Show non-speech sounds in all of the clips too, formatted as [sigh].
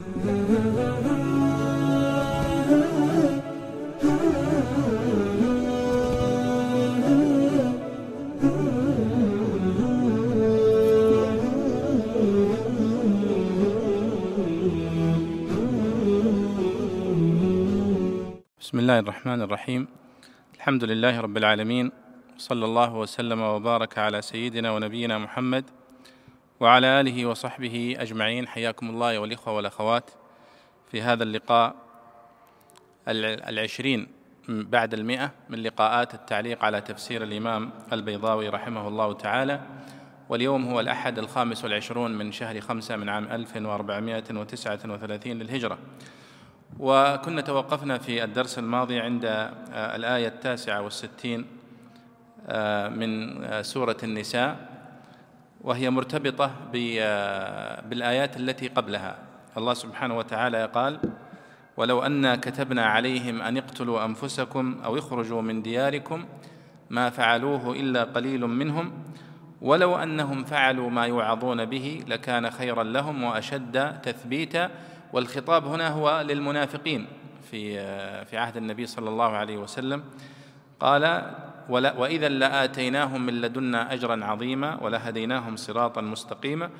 بسم الله الرحمن الرحيم. الحمد لله رب العالمين صلى الله وسلم وبارك على سيدنا ونبينا محمد وعلى آله وصحبه أجمعين. حياكم الله أيها الاخوه والأخوات في هذا اللقاء العشرين بعد المئة من لقاءات التعليق على تفسير الإمام البيضاوي رحمه الله تعالى. واليوم هو الأحد الخامس والعشرون من شهر خمسة من عام 1439 للهجرة. وكنا توقفنا في الدرس الماضي عند آه، الآية التاسعة والستين آه، من آه، سورة النساء. وهي مرتبطة بالآيات التي قبلها. الله سبحانه وتعالى قال ولو أنا كتبنا عليهم أن اقتلوا أنفسكم أو اخرجوا من دياركم ما فعلوه إلا قليل منهم ولو أنهم فعلوا ما يوعظون به لكان خيرا لهم وأشد تثبيتا والخطاب هنا هو للمنافقين في في عهد النبي صلى الله عليه وسلم. قال وإذا لآتيناهم من لدنا أجرا عظيما ولهديناهم صراطا مستقيما.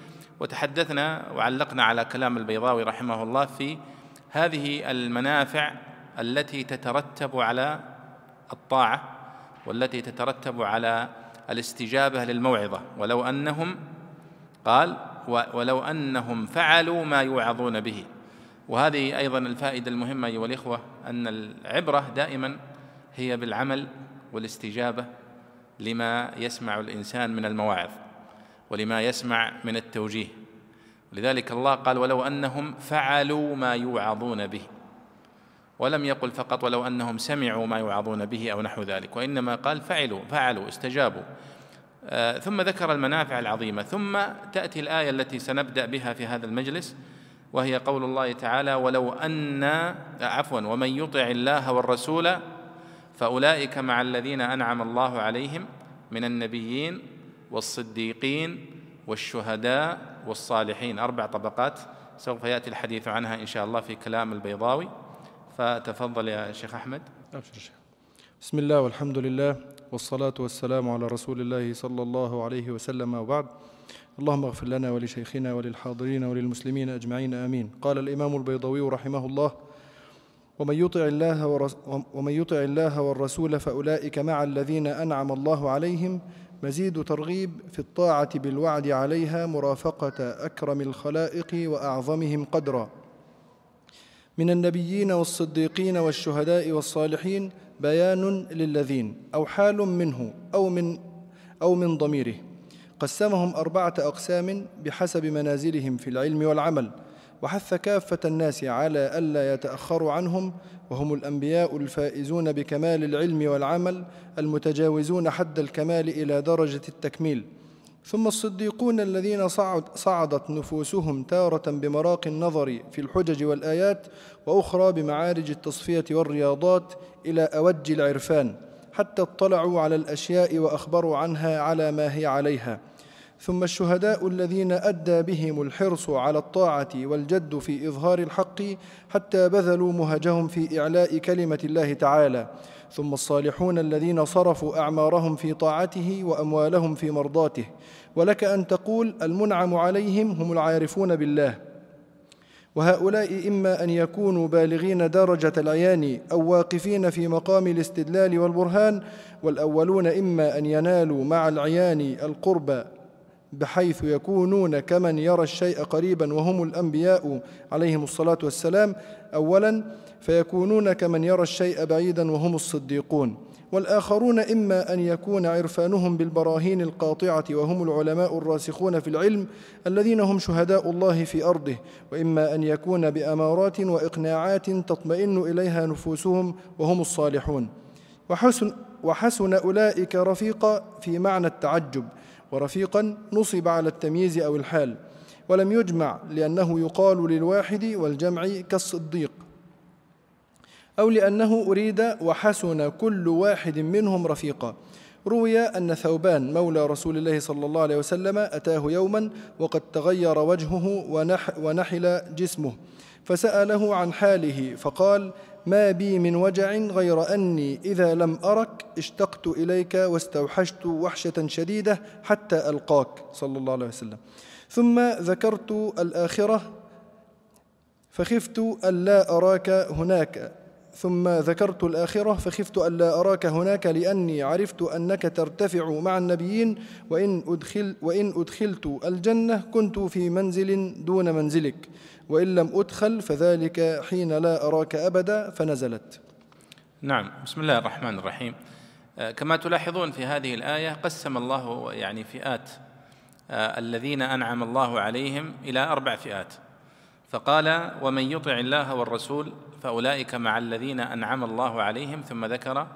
وتحدثنا وعلقنا على كلام البيضاوي رحمه الله في هذه المنافع التي تترتب على الطاعة والتي تترتب على الاستجابة للموعظة. ولو أنهم قال ولو أنهم فعلوا ما يوعظون به. وهذه أيضا الفائدة المهمة أيها الإخوة أن العبرة دائما هي بالعمل والاستجابة لما يسمع الإنسان من المواعظ ولما يسمع من التوجيه. لذلك الله قال ولو أنهم فعلوا ما يوعظون به ولم يقل فقط ولو أنهم سمعوا ما يوعظون به أو نحو ذلك وإنما قال فعلوا فعلوا استجابوا. آه ثم ذكر المنافع العظيمة ثم تأتي الآية التي سنبدأ بها في هذا المجلس وهي قول الله تعالى ولو أن عفوا ومن يطع الله والرسول فأولئك مع الذين أنعم الله عليهم من النبيين والصديقين والشهداء والصالحين. أربع طبقات سوف يأتي الحديث عنها إن شاء الله في كلام البيضاوي. فتفضل يا شيخ أحمد. أبشر بسم الله والحمد لله والصلاة والسلام على رسول الله صلى الله عليه وسلم وبعد. اللهم اغفر لنا ولشيخنا وللحاضرين وللمسلمين أجمعين آمين. قال الإمام البيضوي رحمه الله ومن يطع الله ومن يطع الله والرسول فأولئك مع الذين أنعم الله عليهم مزيد ترغيب في الطاعة بالوعد عليها مرافقة أكرم الخلائق وأعظمهم قدرا. من النبيين والصديقين والشهداء والصالحين بيان للذين أو حال منه أو من أو من ضميره. قسمهم أربعة أقسام بحسب منازلهم في العلم والعمل. وحث كافة الناس على ألا يتأخروا عنهم وهم الأنبياء الفائزون بكمال العلم والعمل المتجاوزون حد الكمال إلى درجة التكميل. ثم الصديقون الذين صعد صعدت نفوسهم تارة بمراق النظر في الحجج والآيات وأخرى بمعارج التصفية والرياضات إلى أوج العرفان حتى اطلعوا على الأشياء وأخبروا عنها على ما هي عليها. ثم الشهداء الذين أدى بهم الحرص على الطاعة والجد في إظهار الحق حتى بذلوا مهجهم في إعلاء كلمة الله تعالى. ثم الصالحون الذين صرفوا أعمارهم في طاعته وأموالهم في مرضاته. ولك أن تقول المنعم عليهم هم العارفون بالله. وهؤلاء إما أن يكونوا بالغين درجة العيان أو واقفين في مقام الاستدلال والبرهان والأولون إما أن ينالوا مع العيان القرب بحيث يكونون كمن يرى الشيء قريبا وهم الأنبياء عليهم الصلاة والسلام. أولا فيكونون كمن يرى الشيء بعيدا وهم الصديقون. والآخرون إما أن يكون عرفانهم بالبراهين القاطعة وهم العلماء الراسخون في العلم الذين هم شهداء الله في أرضه وإما أن يكون بأمارات وإقناعات تطمئن إليها نفوسهم وهم الصالحون. وحسن, وحسن أولئك رفيقا في معنى التعجب. ورفيقا نصب على التمييز أو الحال ولم يجمع لأنه يقال للواحد والجمع كالصديق. أو لأنه أريد وحسن كل واحد منهم رفيقا. روي أن ثوبان مولى رسول الله صلى الله عليه وسلم أتاه يوما وقد تغير وجهه ونح ونحل جسمه فسأله عن حاله فقال ما بي من وجع غير أني إذا لم أرك اشتقت إليك واستوحشت وحشة شديدة حتى ألقاك صلى الله عليه وسلم. ثم ذكرت الآخرة فخفت ألا أراك هناك. ثم ذكرت الآخرة فخفت ألا أراك هناك لأني عرفت أنك ترتفع مع النبيين. وإن, أدخل وإن أدخلت الجنة كنت في منزل دون منزلك. وإن لم أدخل فذلك حين لا أراك أبدا فنزلت. نعم بسم الله الرحمن الرحيم. آه، كما تلاحظون في هذه الآية قسم الله يعني فئات آه، الذين أنعم الله عليهم إلى أربع فئات. فقال ومن يطع الله والرسول فأولئك مع الذين أنعم الله عليهم. ثم ذكر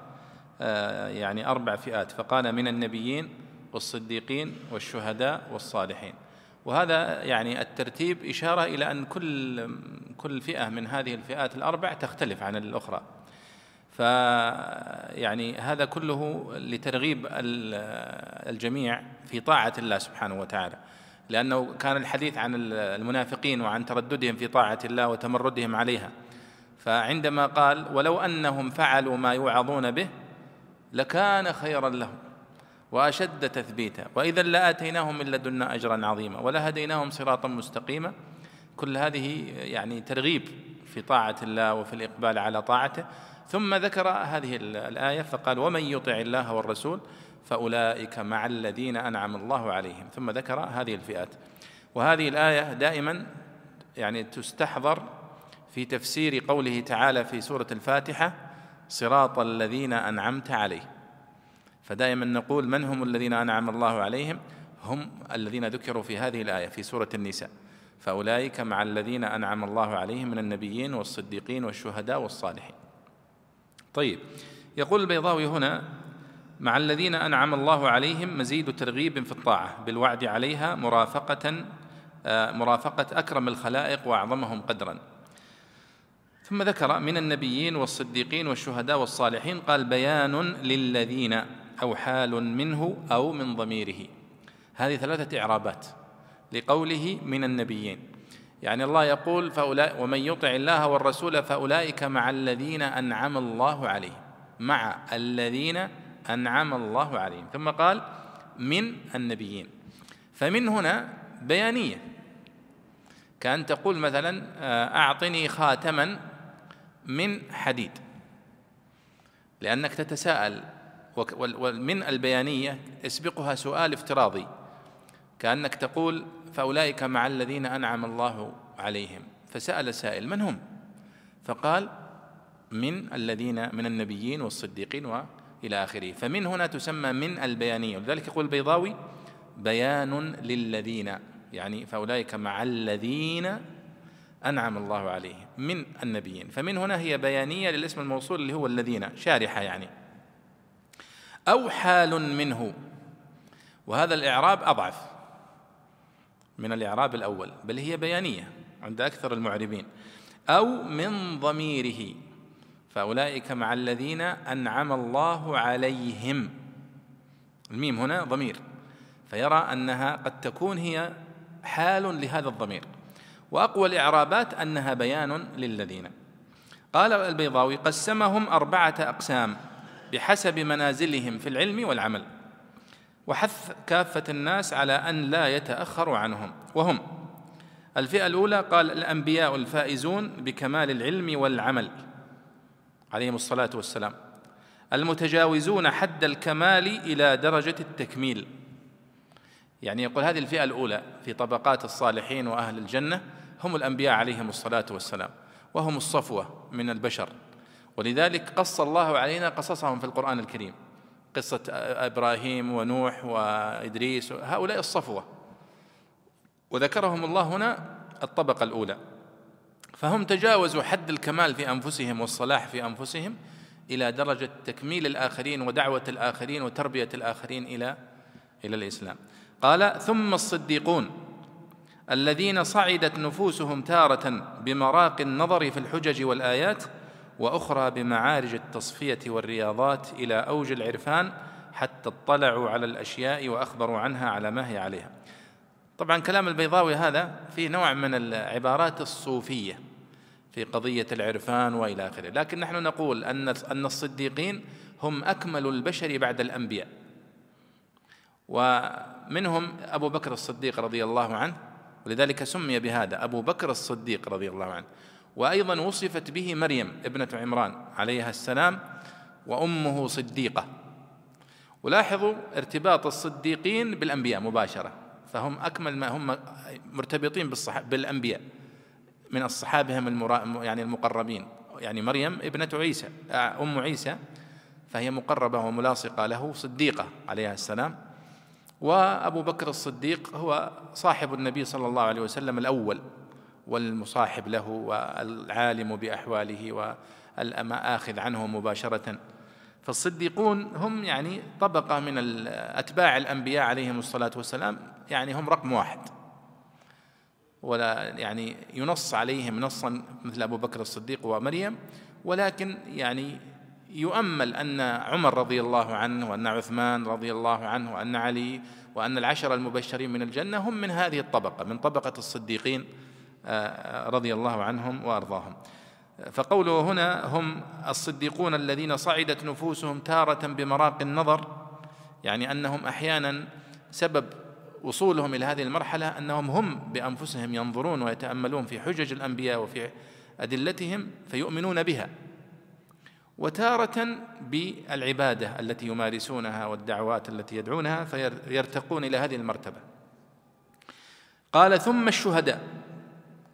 آه، يعني أربع فئات. فقال من النبيين والصديقين والشهداء والصالحين. وهذا يعني الترتيب إشارة إلى أن كل كل فئة من هذه الفئات الأربع تختلف عن الأخرى. فيعني هذا كله لترغيب الجميع في طاعة الله سبحانه وتعالى. لأنه كان الحديث عن المنافقين وعن ترددهم في طاعة الله وتمردهم عليها. فعندما قال ولو أنهم فعلوا ما يوعظون به لكان خيرا لهم وأشد تثبيتا. وإذا لآتيناهم من لدنا اجرا عظيما ولهديناهم صراطا مستقيما. كل هذه يعني ترغيب في طاعة الله وفي الإقبال على طاعته. ثم ذكر هذه الآية فقال ومن يطع الله والرسول فأولئك مع الذين أنعم الله عليهم. ثم ذكر هذه الفئات. وهذه الآية دائما يعني تستحضر في تفسير قوله تعالى في سورة الفاتحة صراط الذين أنعمت عليهم. فدائما نقول من هم الذين أنعم الله عليهم؟ هم الذين ذكروا في هذه الآية في سورة النساء. فأولئك مع الذين أنعم الله عليهم من النبيين والصديقين والشهداء والصالحين. طيب يقول البيضاوي هنا مع الذين أنعم الله عليهم مزيد ترغيب في الطاعة بالوعد عليها مرافقة آه، مرافقة أكرم الخلائق وأعظمهم قدرا. ثم ذكر من النبيين والصديقين والشهداء والصالحين قال بيان للذين أو حال منه أو من ضميره. هذه ثلاثة إعرابات لقوله من النبيين. يعني الله يقول فأولئك ومن يطع الله والرسول فأولئك مع الذين أنعم الله عليهم مع الذين أنعم الله عليهم. ثم قال من النبيين. فمن هنا بيانية. كأن تقول مثلا آه، أعطني خاتما من حديد. لأنك تتساءل ومن البيانية يسبقها سؤال افتراضي. كأنك تقول فأولئك مع الذين أنعم الله عليهم. فسأل سائل من هم؟ فقال من الذين من النبيين والصديقين وإلى آخره. فمن هنا تسمى من البيانية. ولذلك يقول البيضاوي بيان للذين يعني فأولئك مع الذين أنعم الله عليهم من النبيين. فمن هنا هي بيانية للاسم الموصول اللي هو الذين شارحة يعني. أو حال منه. وهذا الإعراب أضعف من الإعراب الأول بل هي بيانية عند أكثر المعربين. أو من ضميره. فأولئك مع الذين أنعم الله عليهم. الميم هنا ضمير. فيرى أنها قد تكون هي حال لهذا الضمير. وأقوى الإعرابات أنها بيان للذين. قال البيضاوي قسمهم أربعة أقسام بحسب منازلهم في العلم والعمل وحث كافة الناس على أن لا يتأخروا عنهم. وهم الفئة الأولى قال الأنبياء الفائزون بكمال العلم والعمل. عليهم الصلاة والسلام. المتجاوزون حد الكمال إلى درجة التكميل. يعني يقول هذه الفئة الأولى في طبقات الصالحين وأهل الجنة هم الأنبياء عليهم الصلاة والسلام وهم الصفوة من البشر. ولذلك قص الله علينا قصصهم في القرآن الكريم. قصة إبراهيم ونوح وإدريس هؤلاء الصفوة. وذكرهم الله هنا الطبقة الأولى. فهم تجاوزوا حد الكمال في أنفسهم والصلاح في أنفسهم إلى درجة تكميل الآخرين ودعوة الآخرين وتربية الآخرين إلى إلى الإسلام. قال ثم الصديقون الذين صعدت نفوسهم تارة بمراق النظر في الحجج والآيات وأخرى بمعارج التصفية والرياضات إلى أوج العرفان حتى اطلعوا على الأشياء وأخبروا عنها على ما هي عليها. طبعا كلام البيضاوي هذا فيه نوع من العبارات الصوفية. في قضية العرفان وإلى آخره. لكن نحن نقول أن أن الصديقين هم أكمل البشر بعد الأنبياء. ومنهم أبو بكر الصديق رضي الله عنه ولذلك سمي بهذا أبو بكر الصديق رضي الله عنه. وأيضا وصفت به مريم ابنة عمران عليها السلام وأمه صديقة. ولاحظوا ارتباط الصديقين بالأنبياء مباشرة. فهم أكمل ما هم مرتبطين بالأنبياء. من الصحابة يعني المقربين. يعني مريم ابنة عيسى أم عيسى فهي مقربة وملاصقة له صديقة عليها السلام. وأبو بكر الصديق هو صاحب النبي صلى الله عليه وسلم الأول والمصاحب له والعالم بأحواله والآخذ عنه مباشرة. فالصديقون هم يعني طبقة من أتباع الأنبياء عليهم الصلاة والسلام يعني هم رقم واحد. ولا يعني ينص عليهم نصا مثل أبو بكر الصديق ومريم ولكن يعني يؤمل أن عمر رضي الله عنه وأن عثمان رضي الله عنه وأن علي وأن العشر المبشرين من الجنة هم من هذه الطبقة من طبقة الصديقين آه، رضي الله عنهم وأرضاهم. فقوله هنا هم الصديقون الذين صعدت نفوسهم تارة بمراق النظر يعني أنهم أحيانا سبب وصولهم إلى هذه المرحلة أنهم هم بأنفسهم ينظرون ويتأملون في حجج الأنبياء وفي أدلتهم فيؤمنون بها. وتارة بالعبادة التي يمارسونها والدعوات التي يدعونها فيرتقون إلى هذه المرتبة. قال ثم الشهداء.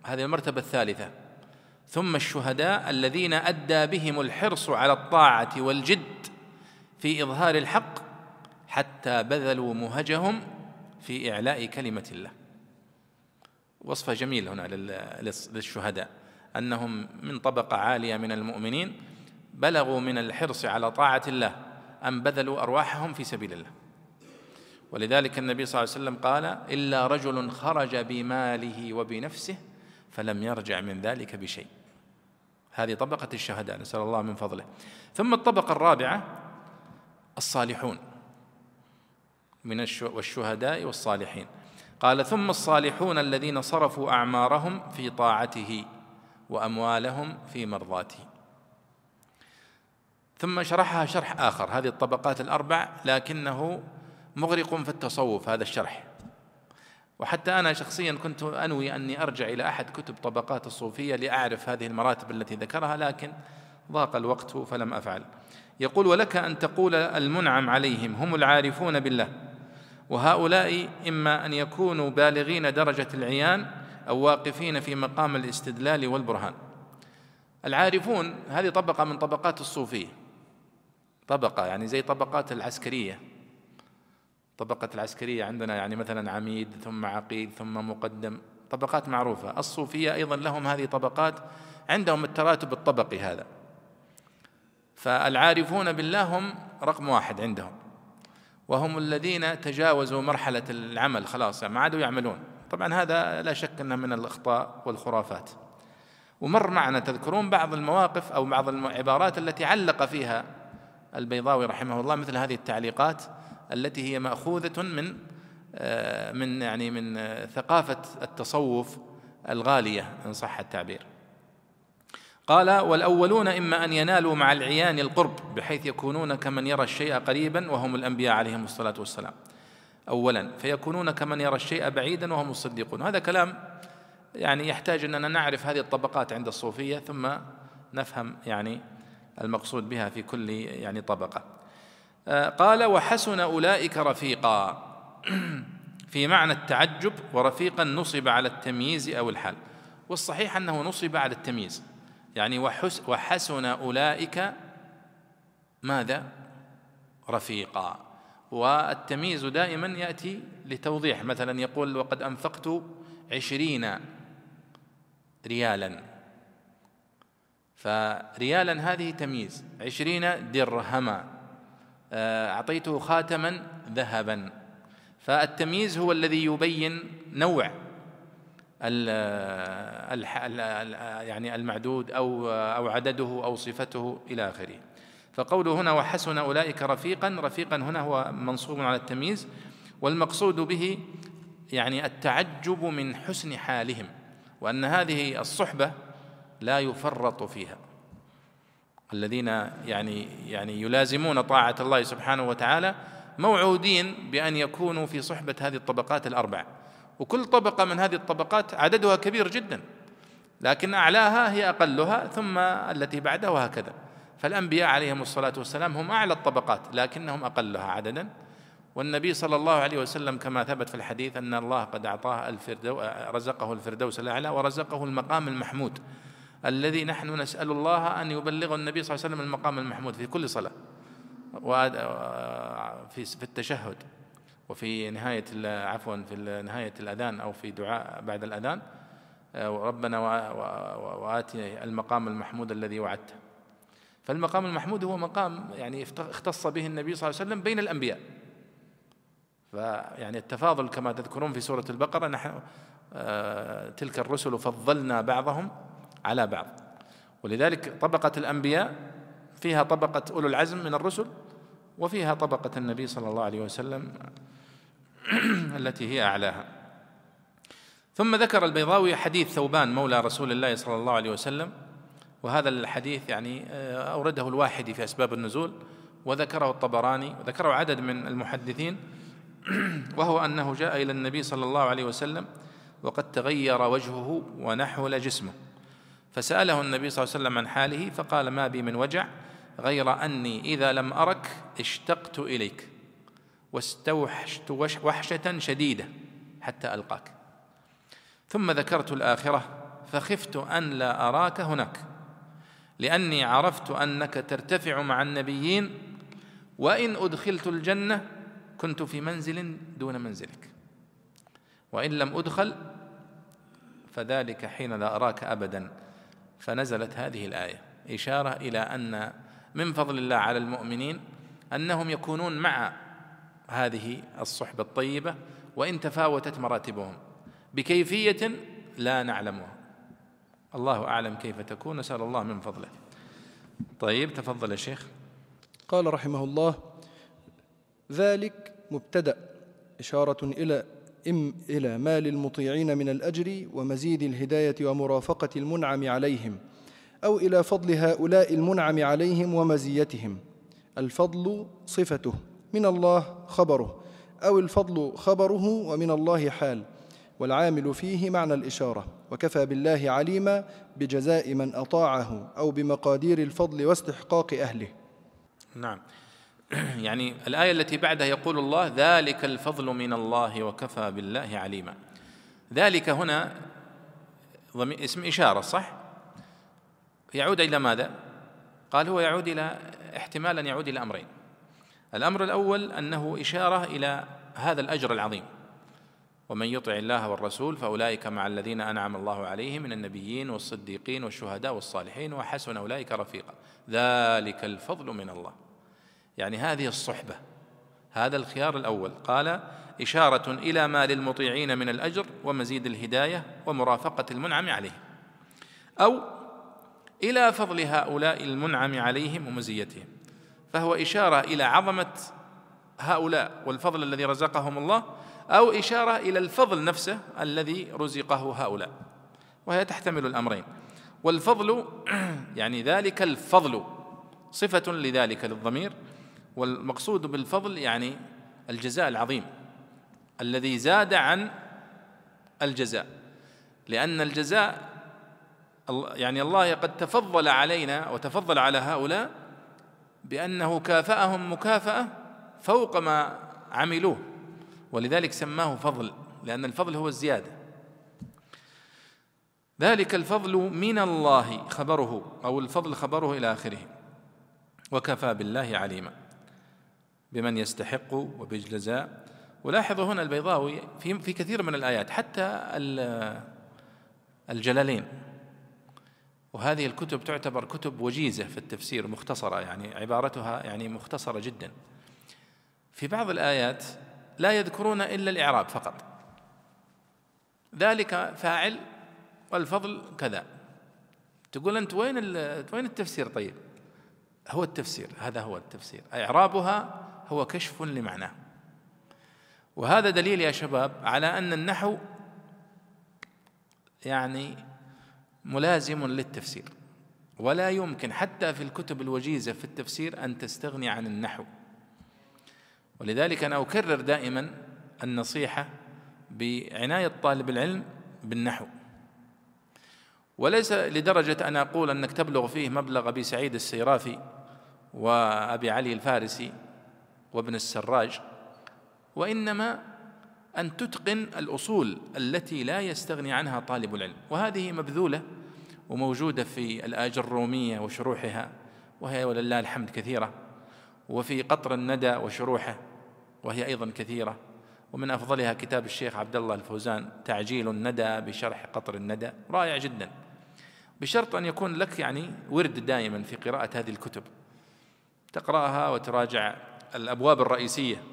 هذه المرتبة الثالثة. ثم الشهداء الذين أدى بهم الحرص على الطاعة والجد في إظهار الحق حتى بذلوا مهجهم في إعلاء كلمة الله. وصفة جميل هنا للشهداء. أنهم من طبقة عالية من المؤمنين بلغوا من الحرص على طاعة الله أن بذلوا أرواحهم في سبيل الله. ولذلك النبي صلى الله عليه وسلم قال إلا رجل خرج بماله وبنفسه فلم يرجع من ذلك بشيء. هذه طبقة الشهداء نسأل الله من فضله. ثم الطبقة الرابعة الصالحون. من والشهداء والصالحين. قال ثم الصالحون الذين صرفوا أعمارهم في طاعته وأموالهم في مرضاته. ثم شرحها شرح آخر هذه الطبقات الأربع لكنه مغرق في التصوف هذا الشرح. وحتى أنا شخصيا كنت أنوي أني أرجع إلى أحد كتب طبقات الصوفية لأعرف هذه المراتب التي ذكرها لكن ضاق الوقت فلم أفعل. يقول ولك أن تقول المنعم عليهم هم العارفون بالله. وهؤلاء إما أن يكونوا بالغين درجة العيان أو واقفين في مقام الاستدلال والبرهان. العارفون هذه طبقة من طبقات الصوفية. طبقة يعني زي طبقات العسكرية. طبقة العسكرية عندنا يعني مثلا عميد ثم عقيد ثم مقدم. طبقات معروفة. الصوفية أيضا لهم هذه طبقات. عندهم التراتب الطبقي هذا. فالعارفون بالله هم رقم واحد عندهم. وهم الذين تجاوزوا مرحلة العمل خلاص يعني ما عادوا يعملون. طبعا هذا لا شك أنه من الأخطاء والخرافات. ومر معنا تذكرون بعض المواقف أو بعض العبارات التي علق فيها البيضاوي رحمه الله مثل هذه التعليقات التي هي مأخوذة من آه، من يعني من ثقافة التصوف الغالية إن صح التعبير. قال والأولون إما أن ينالوا مع العيان القرب بحيث يكونون كمن يرى الشيء قريبا وهم الأنبياء عليهم الصلاة والسلام. اولا فيكونون كمن يرى الشيء بعيدا وهم الصديقون. هذا كلام يعني يحتاج أننا نعرف هذه الطبقات عند الصوفية ثم نفهم يعني المقصود بها في كل يعني طبقة. آه، قال وحسن أولئك رفيقا. [clears throat] في معنى التعجب ورفيقا نصب على التمييز أو الحال. والصحيح أنه نصب على التمييز. يعني وحسن أولئك ماذا؟ رفيقا. والتمييز دائما يأتي لتوضيح. مثلا يقول وقد أنفقت عشرين ريالا. فريالا هذه تمييز. عشرين درهما. آه، أعطيته خاتما ذهبا. فالتمييز هو الذي يبين نوع يعني المعدود أو أو عدده أو صفته إلى آخره. فقوله هنا وحسن أولئك رفيقا رفيقا هنا هو منصوب على التمييز. والمقصود به يعني التعجب من حسن حالهم وأن هذه الصحبة لا يفرط فيها. الذين يعني يعني يلازمون طاعة الله سبحانه وتعالى موعودين بأن يكونوا في صحبة هذه الطبقات الأربع. وكل طبقة من هذه الطبقات عددها كبير جدا لكن أعلاها هي أقلها ثم التي بعدها وهكذا. فالأنبياء عليهم الصلاة والسلام هم أعلى الطبقات لكنهم أقلها عددا. والنبي صلى الله عليه وسلم كما ثبت في الحديث أن الله قد أعطاه الفردو رزقه الفردوس الأعلى ورزقه المقام المحمود الذي نحن نسأل الله أن يبلغ النبي صلى الله عليه وسلم المقام المحمود في كل صلاة في في التشهد. وفي نهاية عفوا في نهاية الأذان أو في دعاء بعد الأذان ربنا وآتي المقام المحمود الذي وعدته. فالمقام المحمود هو مقام يعني اختص به النبي صلى الله عليه وسلم بين الأنبياء. فيعني التفاضل كما تذكرون في سورة البقرة نحن آه، تلك الرسل فضلنا بعضهم على بعض. ولذلك طبقة الأنبياء فيها طبقة أولو العزم من الرسل وفيها طبقة النبي صلى الله عليه وسلم [clears throat] التي هي أعلاها. ثم ذكر البيضاوي حديث ثوبان مولى رسول الله صلى الله عليه وسلم وهذا الحديث يعني آه، أورده الواحدي في أسباب النزول وذكره الطبراني وذكره عدد من المحدثين [clears throat] وهو أنه جاء إلى النبي صلى الله عليه وسلم وقد تغير وجهه ونحول جسمه. فسأله النبي صلى الله عليه وسلم عن حاله فقال ما بي من وجع غير أني إذا لم أرك اشتقت إليك. واستوحشت وحشة شديدة حتى ألقاك. ثم ذكرت الآخرة فخفت أن لا أراك هناك لأني عرفت أنك ترتفع مع النبيين وإن أدخلت الجنة كنت في منزل دون منزلك. وإن لم أدخل فذلك حين لا أراك أبدا. فنزلت هذه الآية إشارة إلى أن من فضل الله على المؤمنين أنهم يكونون مع هذه الصحبة الطيبة وإن تفاوتت مراتبهم. بكيفية لا نعلمها. الله أعلم كيف تكون نسأل الله من فضله. طيب تفضل يا شيخ. قال رحمه الله ذلك مبتدأ إشارة إلى إم إلى ما للمطيعين من الأجر ومزيد الهداية ومرافقة المنعم عليهم أو إلى فضل هؤلاء المنعم عليهم ومزيتهم. الفضل صفته. من الله خبره أو الفضل خبره ومن الله حال والعامل فيه معنى الإشارة وكفى بالله عليما بجزاء من أطاعه أو بمقادير الفضل واستحقاق أهله. نعم. [clears throat] يعني الآية التي بعدها يقول الله ذلك الفضل من الله وكفى بالله عليما ذلك هنا اسم إشارة صح؟ يعود إلى ماذا؟ قال هو يعود إلى احتمال أن يعود إلى أمرين. الأمر الأول أنه إشارة إلى هذا الأجر العظيم. ومن يطع الله والرسول فأولئك مع الذين أنعم الله عليهم من النبيين والصديقين والشهداء والصالحين وحسن أولئك رفيقا. ذلك الفضل من الله. يعني هذه الصحبة هذا الخيار الأول. قال إشارة إلى ما للمطيعين من الأجر ومزيد الهداية ومرافقة المنعم عليه أو إلى فضل هؤلاء المنعم عليهم ومزيتهم. فهو إشارة إلى عظمة هؤلاء والفضل الذي رزقهم الله أو إشارة إلى الفضل نفسه الذي رزقه هؤلاء. وهي تحتمل الأمرين. والفضل [clears throat] يعني ذلك الفضل صفة لذلك للضمير. والمقصود بالفضل يعني الجزاء العظيم الذي زاد عن الجزاء. لأن الجزاء يعني الله قد تفضل علينا وتفضل على هؤلاء بأنه كافأهم مكافأة فوق ما عملوه ولذلك سماه فضل لأن الفضل هو الزيادة. ذلك الفضل من الله خبره أو الفضل خبره إلى آخره. وكفى بالله عليما بمن يستحق وبالجزاء ولاحظوا هنا البيضاوي في في كثير من الآيات حتى الجلالين. وهذه الكتب تعتبر كتب وجيزة في التفسير مختصرة يعني عبارتها يعني مختصرة جدا. في بعض الآيات لا يذكرون إلا الإعراب فقط. ذلك فاعل والفضل كذا. تقول أنت وين وين التفسير طيب؟ هو التفسير هذا هو التفسير. إعرابها هو كشف لمعناه وهذا دليل يا شباب على أن النحو يعني ملازم للتفسير. ولا يمكن حتى في الكتب الوجيزة في التفسير أن تستغني عن النحو. ولذلك أنا أكرر دائما النصيحة بعناية طالب العلم بالنحو. وليس لدرجة أن أقول أنك تبلغ فيه مبلغ أبي سعيد السيرافي وأبي علي الفارسي وابن السراج وإنما أن تتقن الأصول التي لا يستغني عنها طالب العلم. وهذه مبذولة وموجودة في الآج الرومية وشروحها وهي ولله الحمد كثيرة وفي قطر الندى وشروحه وهي أيضا كثيرة. ومن أفضلها كتاب الشيخ عبد الله الفوزان تعجيل الندى بشرح قطر الندى. رائع جدا. بشرط أن يكون لك يعني ورد دائما في قراءة هذه الكتب. تقرأها وتراجع الأبواب الرئيسية.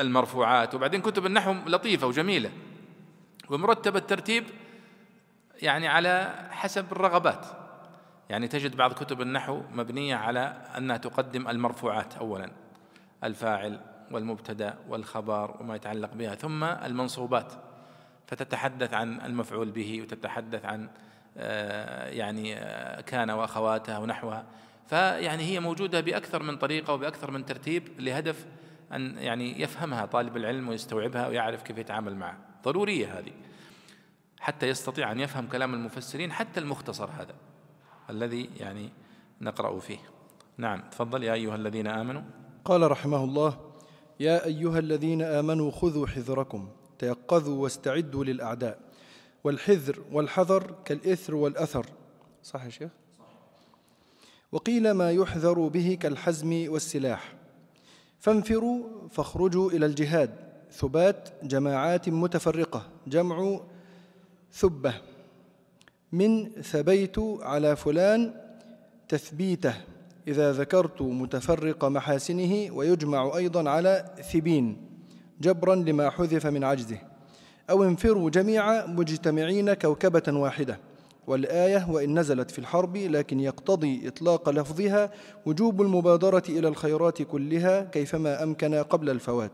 المرفوعات. وبعدين كتب النحو لطيفة وجميلة. ومرتبة الترتيب يعني على حسب الرغبات. يعني تجد بعض كتب النحو مبنية على أنها تقدم المرفوعات أولا الفاعل والمبتدأ والخبر وما يتعلق بها ثم المنصوبات. فتتحدث عن المفعول به وتتحدث عن آه، يعني آه، كان وأخواتها ونحوها. فيعني هي موجودة بأكثر من طريقة وبأكثر من ترتيب لهدف أن يعني يفهمها طالب العلم ويستوعبها ويعرف كيف يتعامل معها ضرورية هذه. حتى يستطيع أن يفهم كلام المفسرين حتى المختصر هذا الذي يعني نقرأ فيه. نعم تفضل يا أيها الذين آمنوا. قال رحمه الله يا أيها الذين آمنوا خذوا حذركم تيقظوا واستعدوا للأعداء. والحذر والحذر كالإثر والأثر. صح يا شيخ؟ وقيل ما يحذر به كالحزم والسلاح. فانفروا فاخرجوا إلى الجهاد. ثبات جماعات متفرقة. جمع ثبة. من ثبيت على فلان تثبيته. إذا ذكرت متفرق محاسنه ويجمع أيضا على ثبين. جبرا لما حذف من عجزه. أو انفروا جميعا مجتمعين كوكبة واحدة. والآية وإن نزلت في الحرب لكن يقتضي إطلاق لفظها وجوب المبادرة إلى الخيرات كلها كيفما أمكن قبل الفوات.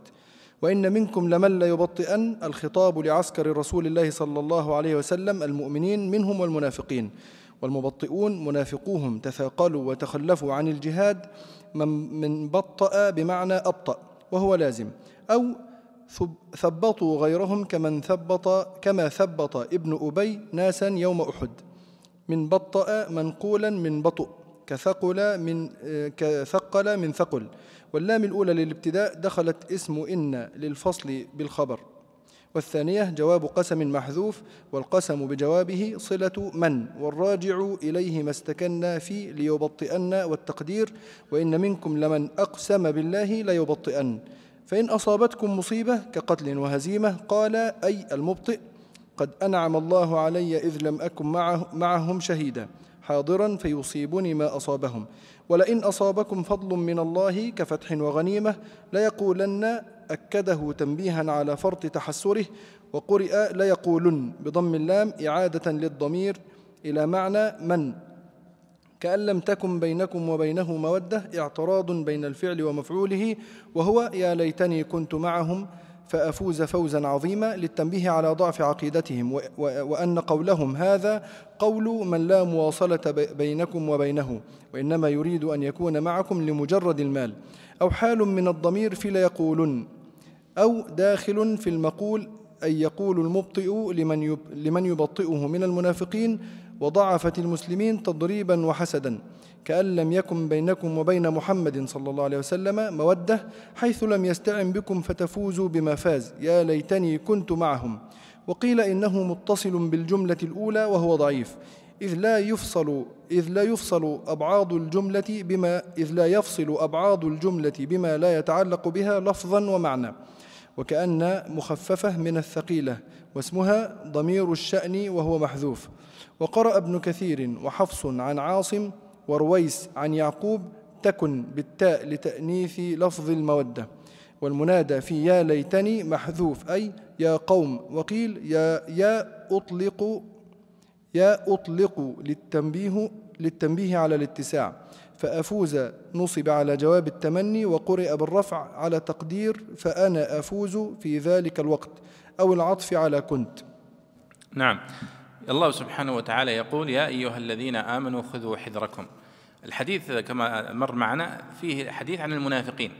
وإن منكم لمن ليبطئن الخطاب لعسكر رسول الله صلى الله عليه وسلم المؤمنين منهم والمنافقين. والمبطئون منافقوهم تثاقلوا وتخلفوا عن الجهاد من بطأ بمعنى أبطأ وهو لازم. أو ثبطوا غيرهم كمن ثبط كما ثبط ابن أبي ناسا يوم أحد. من بطأ منقولا من بطؤ كثقل من كثقل من ثقل. واللام الأولى للابتداء دخلت اسم إن للفصل بالخبر. والثانية جواب قسم محذوف والقسم بجوابه صلة من؟ والراجع إليه ما استكنا في ليبطئن والتقدير وإن منكم لمن أقسم بالله ليبطئن. فإن أصابتكم مصيبة كقتل وهزيمة قال أي المبطئ قد أنعم الله علي إذ لم أكن معه معهم شهيدا. حاضرا فيصيبني ما أصابهم. ولئن أصابكم فضل من الله كفتح وغنيمة ليقولن أكده تنبيها على فرط تحسره وقرئ ليقولن بضم اللام إعادة للضمير إلى معنى من؟ كأن لم تكن بينكم وبينه مودة اعتراض بين الفعل ومفعوله وهو يا ليتني كنت معهم فأفوز فوزا عظيما للتنبيه على ضعف عقيدتهم وأن قولهم هذا قول من لا مواصلة بينكم وبينه وإنما يريد أن يكون معكم لمجرد المال أو حال من الضمير في ليقولن أو داخل في المقول أي يقول المبطئ لمن لمن يبطئه من المنافقين وضعفت المسلمين تضريبا وحسدا كأن لم يكن بينكم وبين محمد صلى الله عليه وسلم مودة حيث لم يستعن بكم فتفوزوا بما فاز. يا ليتني كنت معهم. وقيل إنه متصل بالجملة الأولى وهو ضعيف. إذ لا يفصل إذ لا يفصل أبعاض الجملة بما إذ لا يفصل أبعاض الجملة بما لا يتعلق بها لفظا ومعنى. وكأن مخففة من الثقيلة. واسمها ضمير الشأن وهو محذوف. وقرأ ابن كثير وحفص عن عاصم ورويس عن يعقوب تكن بالتاء لتأنيث لفظ المودة. والمنادى في يا ليتني محذوف أي يا قوم. وقيل يا يا أطلق يا أطلق للتنبيه للتنبيه على الاتساع. فأفوز نصب على جواب التمني وقرئ بالرفع على تقدير فأنا أفوز في ذلك الوقت. أو العطف على كنت. نعم. الله سبحانه وتعالى يقول يا أيها الذين آمنوا خذوا حذركم. الحديث كما مر معنا فيه حديث عن المنافقين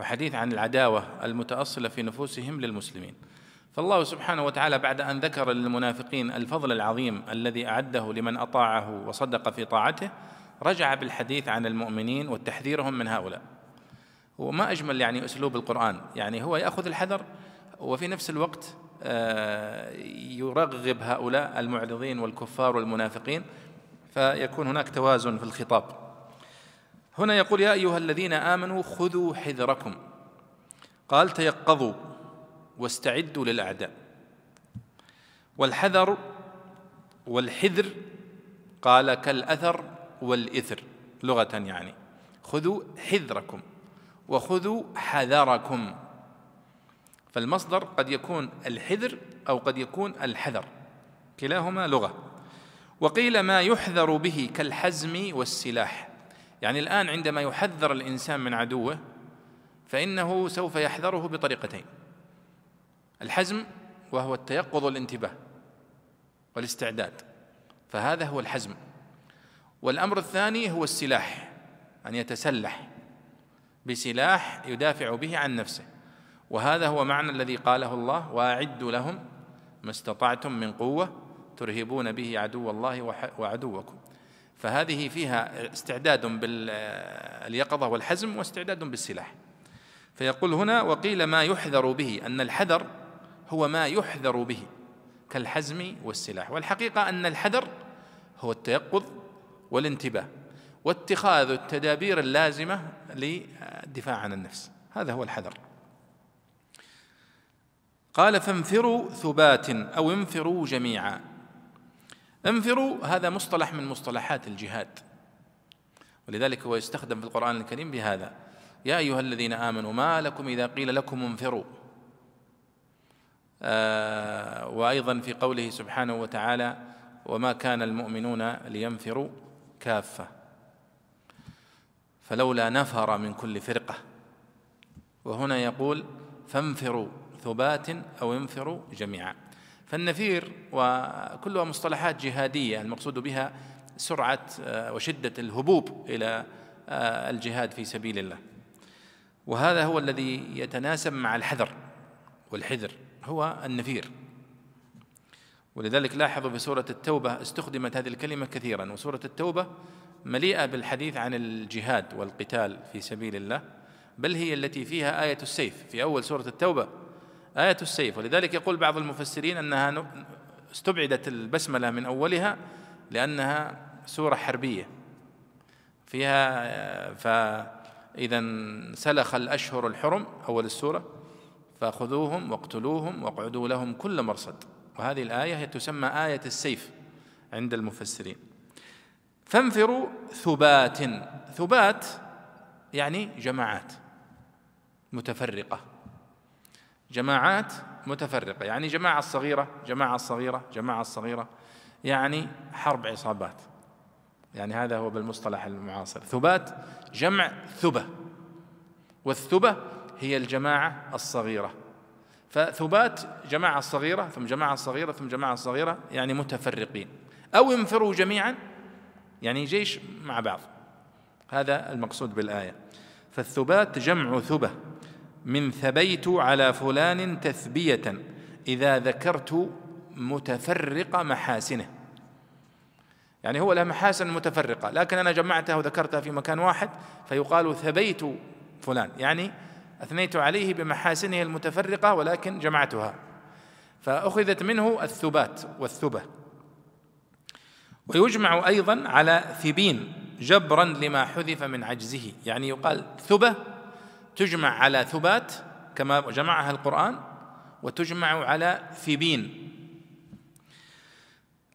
وحديث عن العداوة المتأصلة في نفوسهم للمسلمين. فالله سبحانه وتعالى بعد أن ذكر للمنافقين الفضل العظيم الذي أعده لمن أطاعه وصدق في طاعته رجع بالحديث عن المؤمنين وتحذيرهم من هؤلاء. وما أجمل يعني أسلوب القرآن يعني هو يأخذ الحذر وفي نفس الوقت آه، يرغب هؤلاء المعرضين والكفار والمنافقين فيكون هناك توازن في الخطاب. هنا يقول يا أيها الذين آمنوا خذوا حذركم. قال تيقظوا واستعدوا للأعداء. والحذر والحذر قال كالأثر والإثر. لغة يعني خذوا حذركم وخذوا حذركم. فالمصدر قد يكون الحذر أو قد يكون الحذر. كلاهما لغة. وقيل ما يحذر به كالحزم والسلاح. يعني الآن عندما يحذر الإنسان من عدوه فإنه سوف يحذره بطريقتين. الحزم وهو التيقظ والانتباه والاستعداد. فهذا هو الحزم. والأمر الثاني هو السلاح أن يتسلح. بسلاح يدافع به عن نفسه. وهذا هو معنى الذي قاله الله واعدوا لهم ما استطعتم من قوة ترهبون به عدو الله وعدوكم. فهذه فيها استعداد باليقظة والحزم واستعداد بالسلاح. فيقول هنا وقيل ما يحذر به أن الحذر هو ما يحذر به كالحزم والسلاح. والحقيقة أن الحذر هو التيقظ والانتباه واتخاذ التدابير اللازمة للدفاع عن النفس. هذا هو الحذر. قال فانفروا ثبات أو انفروا جميعا. انفروا هذا مصطلح من مصطلحات الجهاد. ولذلك هو يستخدم في القرآن الكريم بهذا. يا أيها الذين آمنوا ما لكم إذا قيل لكم انفروا؟ آه وأيضا في قوله سبحانه وتعالى وما كان المؤمنون لينفروا كافة. فلولا نفر من كل فرقة. وهنا يقول فانفروا. ثبات أو انفروا جميعا. فالنفير وكلها مصطلحات جهادية المقصود بها سرعة آه، وشدة الهبوب إلى آه، الجهاد في سبيل الله. وهذا هو الذي يتناسب مع الحذر والحذر هو النفير. ولذلك لاحظوا في سورة التوبة استخدمت هذه الكلمة كثيرا وسورة التوبة مليئة بالحديث عن الجهاد والقتال في سبيل الله بل هي التي فيها آية السيف. في أول سورة التوبة آية السيف. ولذلك يقول بعض المفسرين أنها استبعدت البسملة من أولها لأنها سورة حربية. فيها فإذا سلخ الأشهر الحرم أول السورة فخذوهم واقتلوهم واقعدوا لهم كل مرصد. وهذه الآية تسمى آية السيف عند المفسرين. فانفروا ثبات. ثبات يعني جماعات متفرقة. جماعات متفرقة يعني جماعة الصغيرة جماعة الصغيرة جماعة الصغيرة يعني حرب عصابات. يعني هذا هو بالمصطلح المعاصر. ثبات جمع ثبة والثبة هي الجماعة الصغيرة. فثبات جماعة الصغيرة ثم جماعة الصغيرة ثم جماعة الصغيرة يعني متفرقين. أو انفروا جميعا يعني جيش مع بعض. هذا المقصود بالآية. فالثبات جمع ثبة. من ثبيت على فلان تثبية إذا ذكرت متفرق محاسنه. يعني هو له محاسن متفرقة لكن أنا جمعتها وذكرتها في مكان واحد فيقال ثبيت فلان. يعني أثنيت عليه بمحاسنه المتفرقة ولكن جمعتها. فأخذت منه الثبات والثبة. ويجمع أيضا على ثبين جبرا لما حذف من عجزه. يعني يقال ثبة تجمع على ثبات كما جمعها القرآن وتجمع على ثبين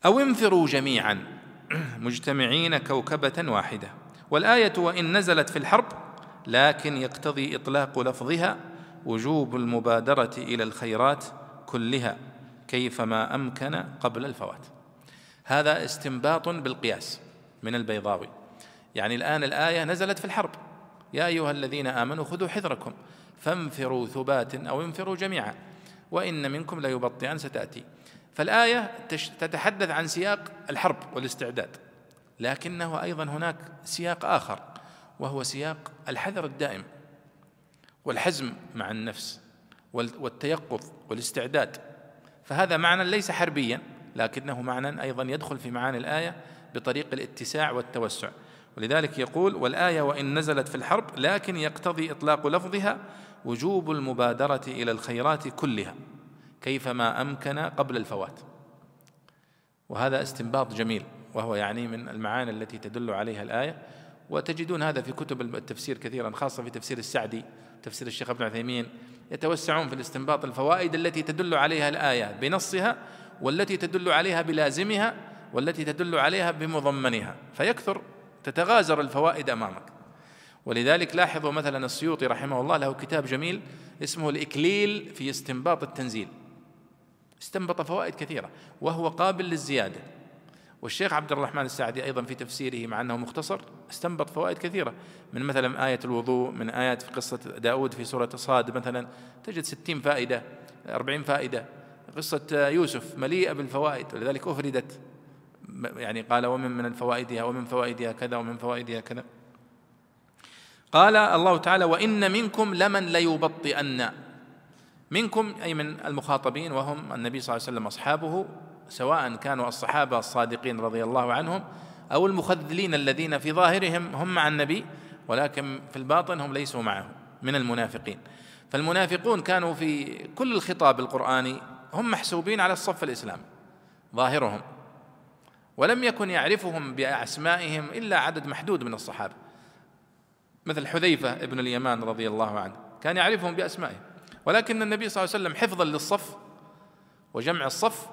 أو انفروا جميعا [clears throat] مجتمعين كوكبة واحدة. والآية وإن نزلت في الحرب لكن يقتضي إطلاق لفظها وجوب المبادرة إلى الخيرات كلها كيفما أمكن قبل الفوات. هذا استنباط بالقياس من البيضاوي. يعني الآن الآية نزلت في الحرب. يا أيها الذين آمنوا خذوا حذركم فانفروا ثبات أو انفروا جميعا وإن منكم ليبطئن ستأتي. فالآية تتحدث عن سياق الحرب والاستعداد لكنه أيضا هناك سياق آخر وهو سياق الحذر الدائم والحزم مع النفس والتيقظ والاستعداد. فهذا معنى ليس حربيا لكنه معنى أيضا يدخل في معاني الآية بطريق الاتساع والتوسع. ولذلك يقول والآية وإن نزلت في الحرب لكن يقتضي إطلاق لفظها وجوب المبادرة إلى الخيرات كلها كيفما أمكن قبل الفوات. وهذا استنباط جميل وهو يعني من المعاني التي تدل عليها الآية. وتجدون هذا في كتب التفسير كثيرا خاصة في تفسير السعدي تفسير الشيخ ابن عثيمين. يتوسعون في الاستنباط الفوائد التي تدل عليها الآية بنصها والتي تدل عليها بلازمها والتي تدل عليها بمضمنها. فيكثر تتغازر الفوائد أمامك. ولذلك لاحظوا مثلا السيوطي رحمه الله له كتاب جميل اسمه الإكليل في استنباط التنزيل. استنبط فوائد كثيرة وهو قابل للزيادة. والشيخ عبد الرحمن السعدي أيضا في تفسيره مع أنه مختصر استنبط فوائد كثيرة. من مثلا آية الوضوء من آيات في قصة داود في سورة صاد مثلا تجد ستين فائدة أربعين فائدة. قصة يوسف مليئة بالفوائد ولذلك أفردت. يعني قال ومن من فوائدها ومن فوائدها كذا ومن فوائدها كذا. قال الله تعالى وإن منكم لمن ليبطئن. منكم أي من المخاطبين وهم النبي صلى الله عليه وسلم أصحابه سواء كانوا الصحابة الصادقين رضي الله عنهم أو المخذلين الذين في ظاهرهم هم مع النبي ولكن في الباطن هم ليسوا معه من المنافقين. فالمنافقون كانوا في كل الخطاب القرآني هم محسوبين على الصف الإسلامي ظاهرهم. ولم يكن يعرفهم بأسمائهم إلا عدد محدود من الصحابة. مثل حذيفة ابن اليمان رضي الله عنه كان يعرفهم بأسمائهم. ولكن النبي صلى الله عليه وسلم حفظا للصف وجمع الصف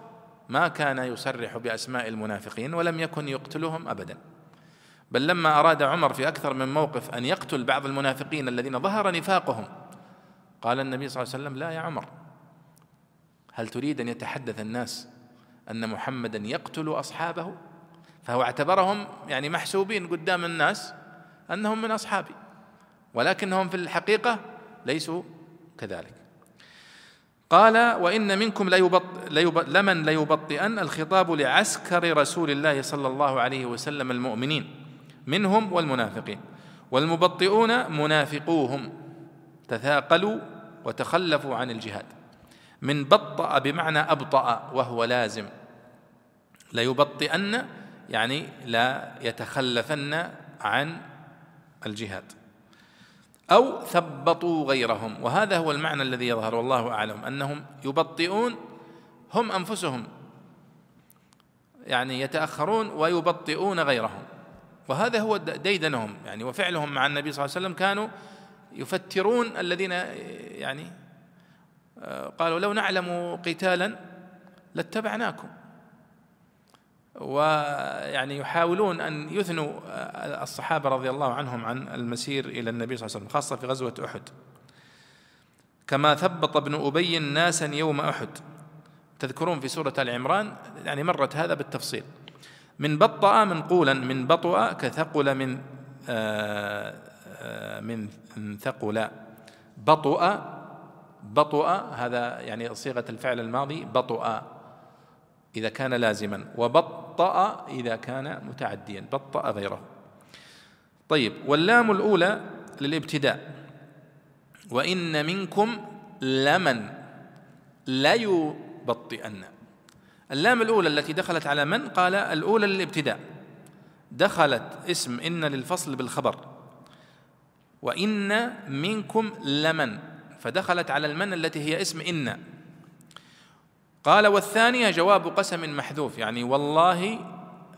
ما كان يصرح بأسماء المنافقين ولم يكن يقتلهم ابدا. بل لما أراد عمر في أكثر من موقف أن يقتل بعض المنافقين الذين ظهر نفاقهم قال النبي صلى الله عليه وسلم لا يا عمر هل تريد أن يتحدث الناس أن محمدا يقتل أصحابه فهو اعتبرهم يعني محسوبين قدام الناس أنهم من أصحابي ولكنهم في الحقيقة ليسوا كذلك. قال وإن منكم ليبط ليبط لمن ليبطئن الخطاب لعسكر رسول الله صلى الله عليه وسلم المؤمنين منهم والمنافقين. والمبطئون منافقوهم تثاقلوا وتخلفوا عن الجهاد. من بطأ بمعنى أبطأ وهو لازم. ليبطئن يعني لا يتخلفن عن الجهاد. أو ثبطوا غيرهم. وهذا هو المعنى الذي يظهر والله أعلم أنهم يبطئون هم أنفسهم يعني يتأخرون ويبطئون غيرهم. وهذا هو ديدنهم يعني وفعلهم مع النبي صلى الله عليه وسلم كانوا يفترون الذين يعني قالوا لو نعلم قتالا لاتبعناكم. ويعني يحاولون أن يثنوا الصحابة رضي الله عنهم عن المسير إلى النبي صلى الله عليه وسلم خاصة في غزوة أحد. كما ثبط ابن أبي ناسا يوم أحد. تذكرون في سورة آل عمران؟ يعني مرت هذا بالتفصيل. من بطأ منقولا من بطأ كثقل من آه، آه، من ثقل. بطؤ بطؤ هذا يعني صيغة الفعل الماضي بطؤ إذا كان لازما وبطأ إذا كان متعديا بطأ غيره. طيب واللام الأولى للابتداء. وإن منكم لمن ليبطئن اللام الأولى التي دخلت على من؟ قال الأولى للابتداء. دخلت اسم إن للفصل بالخبر. وإن منكم لمن. فدخلت على المن التي هي اسم إن. قال والثانية جواب قسم محذوف يعني والله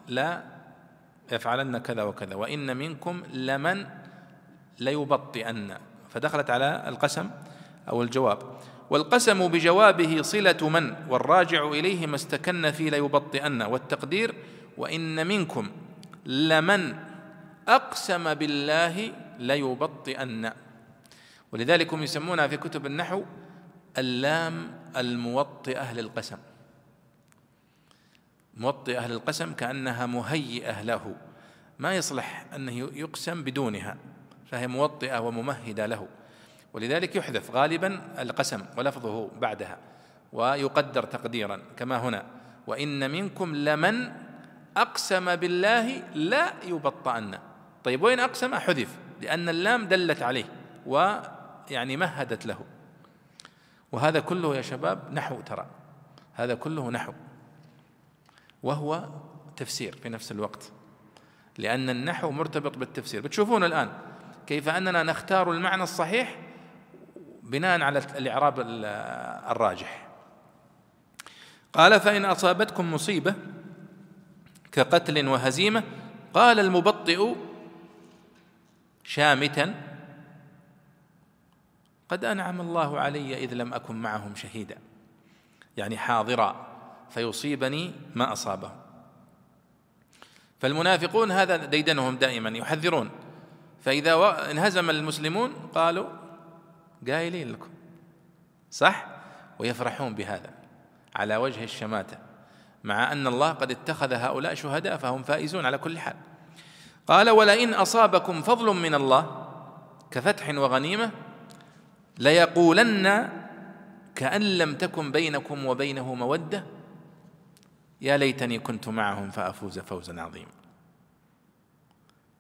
لا يفعلن كذا وكذا وإن منكم لمن ليبطئن. فدخلت على القسم أو الجواب. والقسم بجوابه صلة من؟ والراجع إليه ما استكن في ليبطئن. والتقدير وإن منكم لمن أقسم بالله ليبطئن. ولذلك هم يسمونها في كتب النحو اللام الموطئة للقسم. موطئة للقسم كأنها مهيئة له. ما يصلح أنه يقسم بدونها فهي موطئة وممهدة له. ولذلك يحذف غالبا القسم ولفظه بعدها ويقدر تقديرا كما هنا. وإن منكم لمن أقسم بالله لا يبطأن طيب وين أقسم؟ حذف لأن اللام دلت عليه ويعني مهدت له. وهذا كله يا شباب نحو ترى. هذا كله نحو. وهو تفسير في نفس الوقت. لأن النحو مرتبط بالتفسير. بتشوفون الآن كيف أننا نختار المعنى الصحيح بناء على الإعراب الراجح. قال فإن أصابتكم مصيبة كقتل وهزيمة قال المبطئ شامتا قد أنعم الله علي إذ لم أكن معهم شهيدا. يعني حاضرا فيصيبني ما أصابه فالمنافقون هذا ديدنهم دائما يحذرون. فإذا انهزم المسلمون قالوا قايلين لكم. صح؟ ويفرحون بهذا. على وجه الشماتة. مع أن الله قد اتخذ هؤلاء شهداء فهم فائزون على كل حال. قال ولئن أصابكم فضل من الله كفتح وغنيمة ليقولن كأن لم تكن بينكم وبينه مودة. يا ليتني كنت معهم فأفوز فوزا عظيما.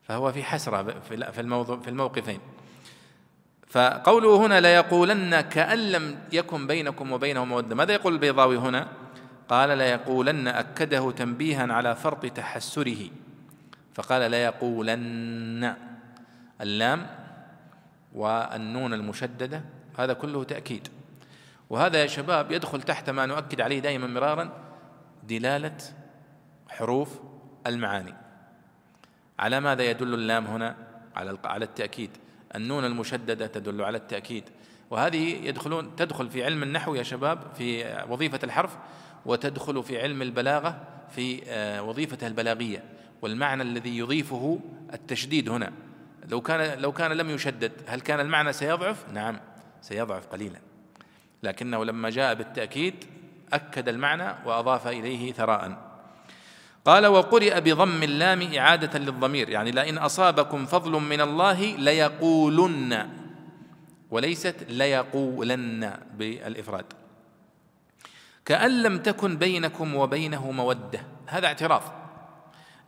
فهو في حسرة في الموضوع في الموقفين. فقوله هنا ليقولن كأن لم يكن بينكم وبينه مودة. ماذا يقول البيضاوي هنا؟ قال ليقولن أكده تنبيها على فرط تحسره. فقال ليقولن اللام والنون المشددة هذا كله تأكيد. وهذا يا شباب يدخل تحت ما نؤكد عليه دائما مرارا دلالة حروف المعاني. على ماذا يدل اللام هنا؟ على على التأكيد. النون المشددة تدل على التأكيد. وهذه يدخلون تدخل في علم النحو يا شباب في وظيفة الحرف وتدخل في علم البلاغة في آه، وظيفته البلاغية. والمعنى الذي يضيفه التشديد هنا. لو كان لو كان لم يشدد هل كان المعنى سيضعف؟ نعم سيضعف قليلا. لكنه لما جاء بالتأكيد أكد المعنى وأضاف إليه ثراء. قال وقرئ بضم اللام إعادة للضمير. يعني لئن أصابكم فضل من الله ليقولن وليست ليقولن بالإفراد. كأن لم تكن بينكم وبينه مودة هذا اعتراض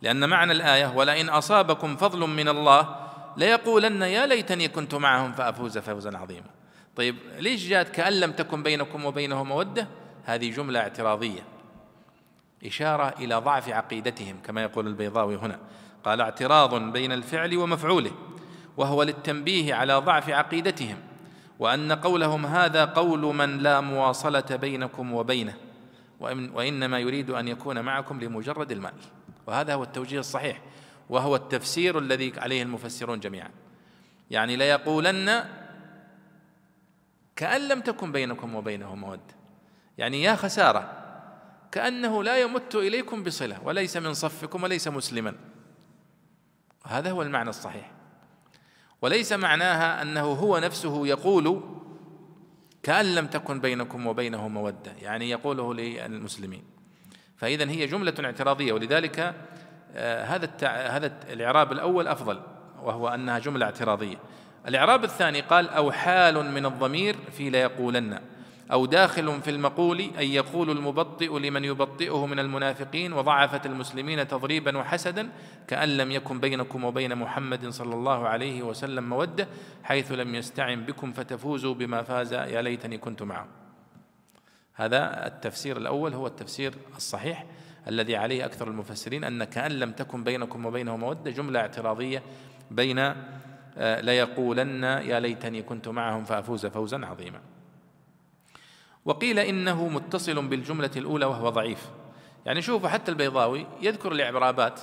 لأن معنى الآية ولئن أصابكم فضل من الله ليقولن يا ليتني كنت معهم فأفوز فوزا عظيما. طيب ليش جاءت كأن لم تكن بينكم وبينه مودة؟ هذه جملة اعتراضية. إشارة إلى ضعف عقيدتهم كما يقول البيضاوي هنا. قال اعتراض بين الفعل ومفعوله وهو للتنبيه على ضعف عقيدتهم وأن قولهم هذا قول من لا مواصلة بينكم وبينه وإنما يريد أن يكون معكم لمجرد المال. وهذا هو التوجيه الصحيح. وهو التفسير الذي عليه المفسرون جميعا. يعني ليقولن كأن لم تكن بينكم وبينه مودة. يعني يا خسارة كأنه لا يمت إليكم بصلة وليس من صفكم وليس مسلما. هذا هو المعنى الصحيح. وليس معناها أنه هو نفسه يقول كأن لم تكن بينكم وبينه مودة. يعني يقوله للمسلمين. فإذا هي جملة اعتراضية ولذلك آه، هذا هذا الإعراب الأول أفضل وهو أنها جملة اعتراضية. الإعراب الثاني قال أو حال من الضمير في ليقولن أو داخل في المقول أن يقول المبطئ لمن يبطئه من المنافقين وضعفت المسلمين تضريبا وحسدا كأن لم يكن بينكم وبين محمد صلى الله عليه وسلم مودة حيث لم يستعن بكم فتفوزوا بما فاز يا ليتني كنت معه. هذا التفسير الأول هو التفسير الصحيح. الذي عليه أكثر المفسرين أن كأن لم تكن بينكم وبينه مودة جملة اعتراضية بين آه، ليقولن يا ليتني كنت معهم فأفوز فوزا عظيما. وقيل إنه متصل بالجملة الأولى وهو ضعيف. يعني شوفوا حتى البيضاوي يذكر الإعرابات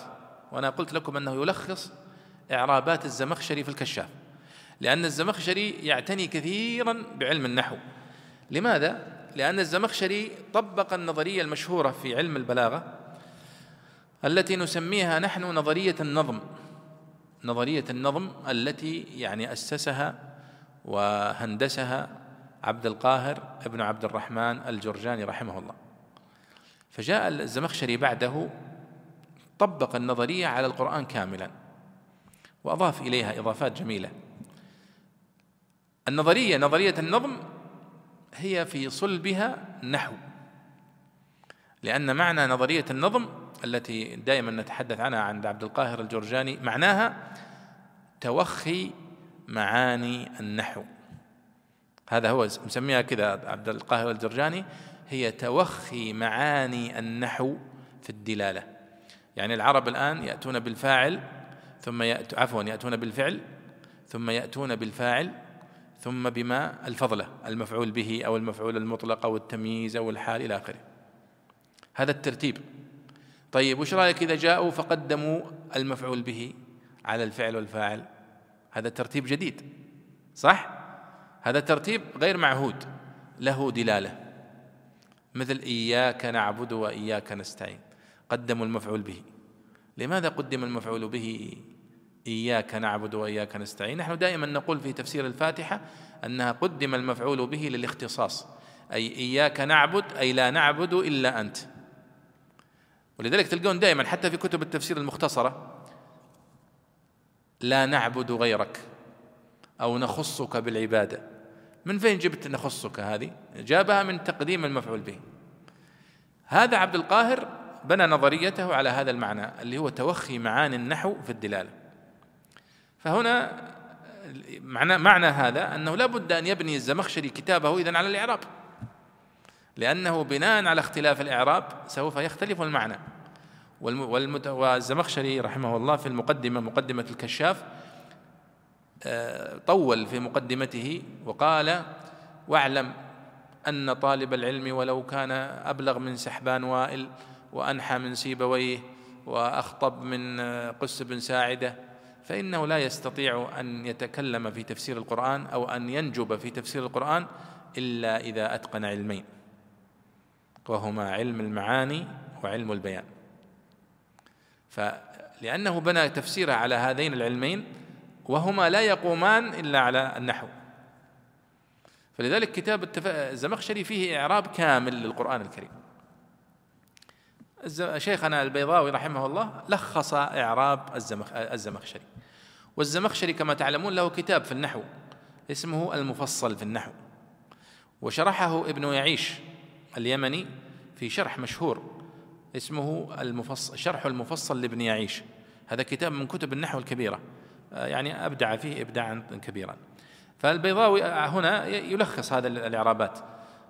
وأنا قلت لكم أنه يلخص إعرابات الزمخشري في الكشاف لأن الزمخشري يعتني كثيرا بعلم النحو. لماذا؟ لأن الزمخشري طبق النظرية المشهورة في علم البلاغة التي نسميها نحن نظرية النظم. نظرية النظم التي يعني أسسها وهندسها عبد القاهر ابن عبد الرحمن الجرجاني رحمه الله. فجاء الزمخشري بعده طبق النظرية على القرآن كاملا وأضاف إليها إضافات جميلة. النظرية نظرية النظم هي في صلبها نحو. لأن معنى نظرية النظم التي دائما نتحدث عنها عند عبد القاهر الجرجاني معناها توخي معاني النحو. هذا هو مسميها كذا عبد القاهر الجرجاني هي توخي معاني النحو في الدلالة. يعني العرب الآن يأتون بالفاعل ثم يأتون عفوا يأتون بالفعل ثم يأتون بالفاعل ثم بما الفضله المفعول به أو المفعول المطلق أو التمييز أو الحال إلى آخره. هذا الترتيب. طيب وش رأيك إذا جاءوا فقدموا المفعول به على الفعل والفاعل؟ هذا ترتيب جديد صح؟ هذا ترتيب غير معهود له دلالة. مثل إياك نعبد وإياك نستعين قدموا المفعول به. لماذا قدم المفعول به إياك نعبد وإياك نستعين. نحن دائما نقول في تفسير الفاتحة أنها قدم المفعول به للاختصاص. أي إياك نعبد أي لا نعبد إلا أنت. ولذلك تلقون دائما حتى في كتب التفسير المختصرة لا نعبد غيرك أو نخصك بالعبادة. من فين جبت نخصك هذه؟ جابها من تقديم المفعول به. هذا عبد القاهر بنى نظريته على هذا المعنى اللي هو توخي معاني النحو في الدلالة. فهنا معنى معنى هذا أنه لا بد أن يبني الزمخشري كتابه اذا على الإعراب. لأنه بناء على اختلاف الإعراب سوف يختلف المعنى. والزمخشري رحمه الله في المقدمة مقدمة الكشاف آه، طول في مقدمته وقال واعلم أن طالب العلم ولو كان أبلغ من سحبان وائل وأنحى من سيبويه وأخطب من قس بن ساعدة فإنه لا يستطيع أن يتكلم في تفسير القرآن أو أن ينجب في تفسير القرآن إلا إذا أتقن علمين وهما علم المعاني وعلم البيان. فلانه بنى تفسيره على هذين العلمين وهما لا يقومان إلا على النحو. فلذلك كتاب الزمخشري فيه إعراب كامل للقرآن الكريم. شيخنا البيضاوي رحمه الله لخص إعراب الزمخ الزمخشري. والزمخشري كما تعلمون له كتاب في النحو اسمه المفصل في النحو. وشرحه ابن يعيش اليمني في شرح مشهور اسمه المفصل شرح المفصل لابن يعيش. هذا كتاب من كتب النحو الكبيرة يعني أبدع فيه إبداعا كبيرا. فالبيضاوي هنا يلخص هذا الإعرابات.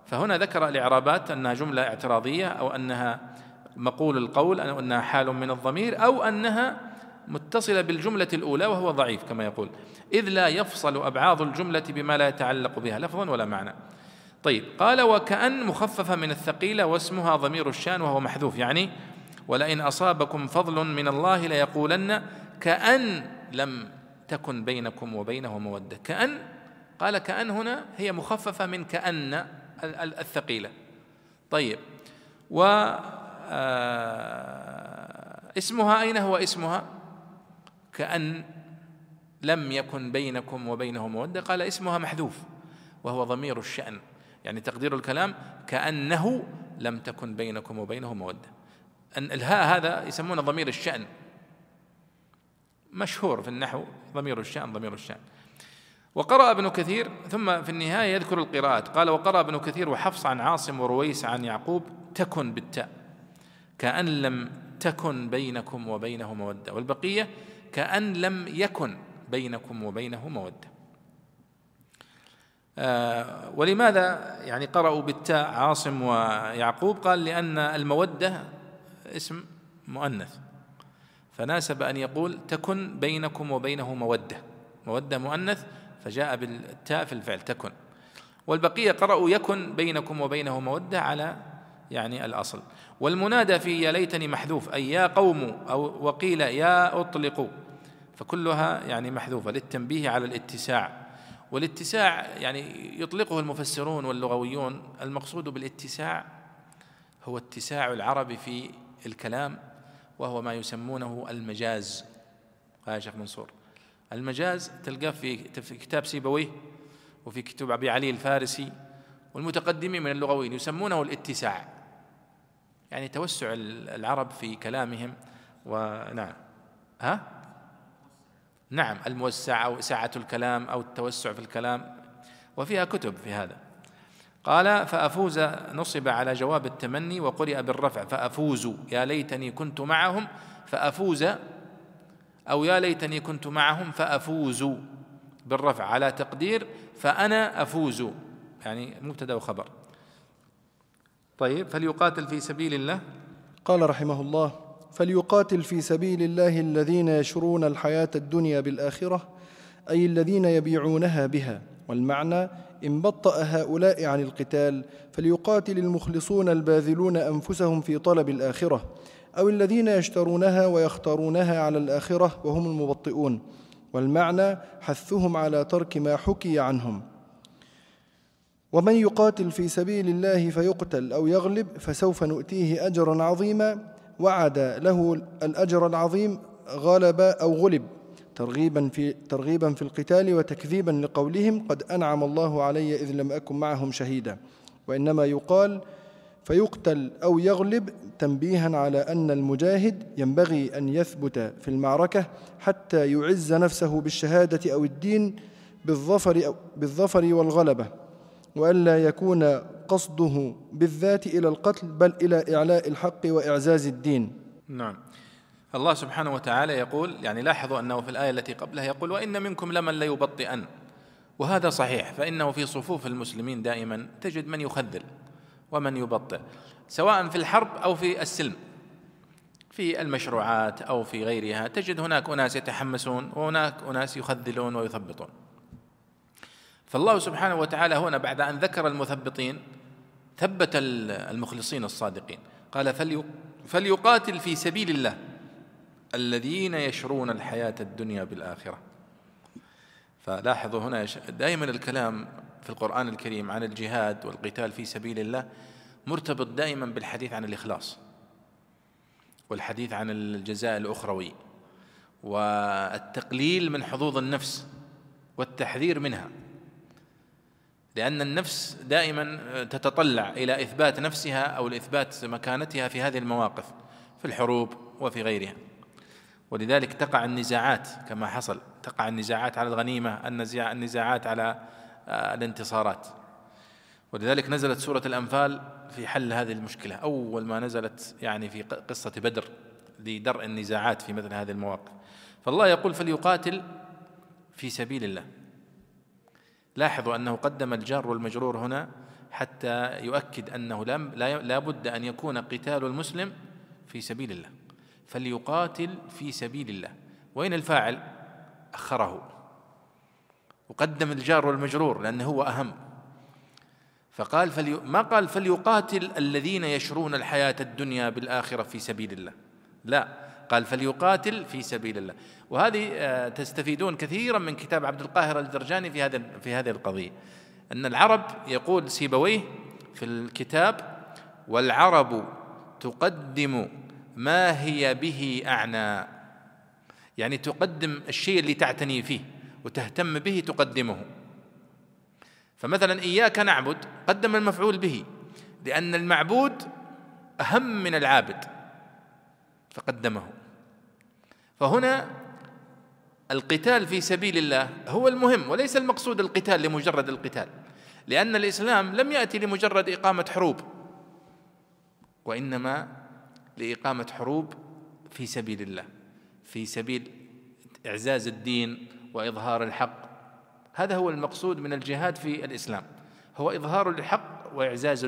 فهنا ذكر الإعرابات أنها جملة اعتراضية أو أنها مقول القول أنها حال من الضمير أو أنها متصلة بالجملة الأولى وهو ضعيف كما يقول. إذ لا يفصل أبعاض الجملة بما لا يتعلق بها لفظا ولا معنى. طيب قال وكأن مخففة من الثقيلة واسمها ضمير الشان وهو محذوف. يعني ولئن أصابكم فضل من الله ليقولن كأن لم تكن بينكم وبينه مودة. كأن قال كأن هنا هي مخففة من كأن الثقيلة. طيب و اسمها أين هو اسمها؟ كأن لم يكن بينكم وبينه مودة قال اسمها محذوف وهو ضمير الشأن. يعني تقدير الكلام كأنه لم تكن بينكم وبينه مودة. أن الهاء هذا يسمونه ضمير الشأن. مشهور في النحو ضمير الشأن ضمير الشأن. وقرأ ابن كثير ثم في النهاية يذكر القراءات. قال وقرأ ابن كثير وحفص عن عاصم ورويس عن يعقوب تكن بالتاء. كأن لم تكن بينكم وبينه مودة والبقية كأن لم يكن بينكم وبينه مودة. آه، ولماذا يعني قرأوا بالتاء عاصم ويعقوب؟ قال لأن المودة اسم مؤنث. فناسب أن يقول تكن بينكم وبينه مودة. مودة مؤنث فجاء بالتاء في الفعل تكن. والبقية قرأوا يكن بينكم وبينه مودة على يعني الأصل. والمنادى في يا ليتني محذوف أي يا قوم أو وقيل يا أطلقوا فكلها يعني محذوفة. للتنبيه على الاتساع. والاتساع يعني يطلقه المفسرون واللغويون. المقصود بالاتساع هو اتساع العرب في الكلام وهو ما يسمونه المجاز. يا شيخ منصور. المجاز تلقاه في كتاب سيبويه وفي كتب أبي علي الفارسي والمتقدمين من اللغويين. يسمونه الاتساع. يعني توسع العرب في كلامهم ونعم ها؟ نعم الموسع أو سعة الكلام أو التوسع في الكلام وفيها كتب في هذا. قال فأفوز نصب على جواب التمني وقرئ بالرفع فأفوز يا ليتني كنت معهم فأفوز أو يا ليتني كنت معهم فأفوز بالرفع على تقدير فأنا أفوز. يعني مبتدأ وخبر طيب فليقاتل في سبيل الله. قال رحمه الله فليقاتل في سبيل الله الذين يشرون الحياة الدنيا بالآخرة أي الذين يبيعونها بها. والمعنى إن بطأ هؤلاء عن القتال فليقاتل المخلصون الباذلون أنفسهم في طلب الآخرة أو الذين يشترونها ويختارونها على الآخرة وهم المبطئون. والمعنى حثهم على ترك ما حكي عنهم. ومن يقاتل في سبيل الله فيقتل أو يغلب فسوف نؤتيه أجرا عظيما وعد له الأجر العظيم غلب أو غلب. ترغيبا في ترغيبا في القتال وتكذيبا لقولهم قد أنعم الله علي إذ لم أكن معهم شهيدا. وإنما يقال فيقتل أو يغلب تنبيها على أن المجاهد ينبغي أن يثبت في المعركة حتى يعز نفسه بالشهادة أو الدين بالظفر, بالظفر والغلبة. وألا يكون قصده بالذات إلى القتل بل إلى إعلاء الحق وإعزاز الدين. نعم. الله سبحانه وتعالى يقول يعني لاحظوا أنه في الآية التي قبلها يقول وإن منكم لمن ليبطئن وهذا صحيح فإنه في صفوف المسلمين دائما تجد من يخذل ومن يبطئ سواء في الحرب أو في السلم. في المشروعات أو في غيرها تجد هناك أناس يتحمسون وهناك أناس يخذلون ويثبطون. فالله سبحانه وتعالى هنا بعد أن ذكر المثبطين ثبت المخلصين الصادقين. قال فليقاتل في سبيل الله الذين يشرون الحياة الدنيا بالآخرة. فلاحظوا هنا دائما الكلام في القرآن الكريم عن الجهاد والقتال في سبيل الله مرتبط دائما بالحديث عن الإخلاص والحديث عن الجزاء الأخروي والتقليل من حظوظ النفس والتحذير منها. لأن النفس دائما تتطلع إلى إثبات نفسها أو لإثبات مكانتها في هذه المواقف في الحروب وفي غيرها. ولذلك تقع النزاعات كما حصل. تقع النزاعات على الغنيمة النزاعات على آه، الانتصارات. ولذلك نزلت سورة الأنفال في حل هذه المشكلة. أول ما نزلت يعني في قصة بدر لدرء النزاعات في مثل هذه المواقف. فالله يقول فليقاتل في سبيل الله. لاحظوا أنه قدم الجار والمجرور هنا حتى يؤكد أنه لا بد أن يكون قتال المسلم في سبيل الله فليقاتل في سبيل الله. وين الفاعل؟ أخره. وقدم الجار والمجرور لأنه هو أهم. فقال فلي ما قال فليقاتل الذين يشرون الحياة الدنيا بالآخرة في سبيل الله؟ لا. قال فليقاتل في سبيل الله. وهذه آه، تستفيدون كثيرا من كتاب عبد القاهر الدرجاني في هذا في هذه القضية. أن العرب يقول سيبويه في الكتاب والعرب تقدم ما هي به أعنى يعني تقدم الشيء اللي تعتني فيه وتهتم به تقدمه. فمثلا إياك نعبد قدم المفعول به لأن المعبود أهم من العابد فقدمه. فهنا القتال في سبيل الله هو المهم وليس المقصود القتال لمجرد القتال لأن الإسلام لم يأتي لمجرد إقامة حروب وإنما لإقامة حروب في سبيل الله في سبيل إعزاز الدين وإظهار الحق. هذا هو المقصود من الجهاد في الإسلام هو إظهار الحق وإعزاز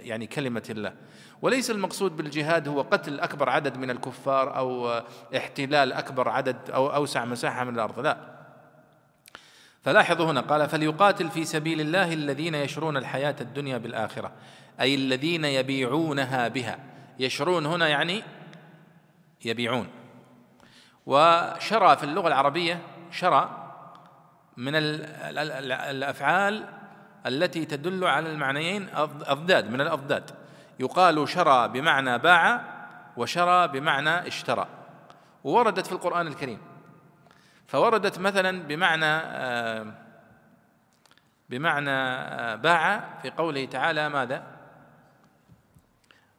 يعني كلمة الله. وليس المقصود بالجهاد هو قتل أكبر عدد من الكفار أو احتلال أكبر عدد أو أوسع مساحة من الأرض لا. فلاحظوا هنا قال فليقاتل في سبيل الله الذين يشرون الحياة الدنيا بالآخرة أي الذين يبيعونها بها. يشرون هنا يعني يبيعون. وشرى في اللغة العربية شرى من الأفعال التي تدل على المعنيين أضداد من الأضداد. يقال شرى بمعنى باع وشرى بمعنى اشترى ووردت في القرآن الكريم. فوردت مثلا بمعنى آه، بمعنى آه، باع في قوله تعالى ماذا؟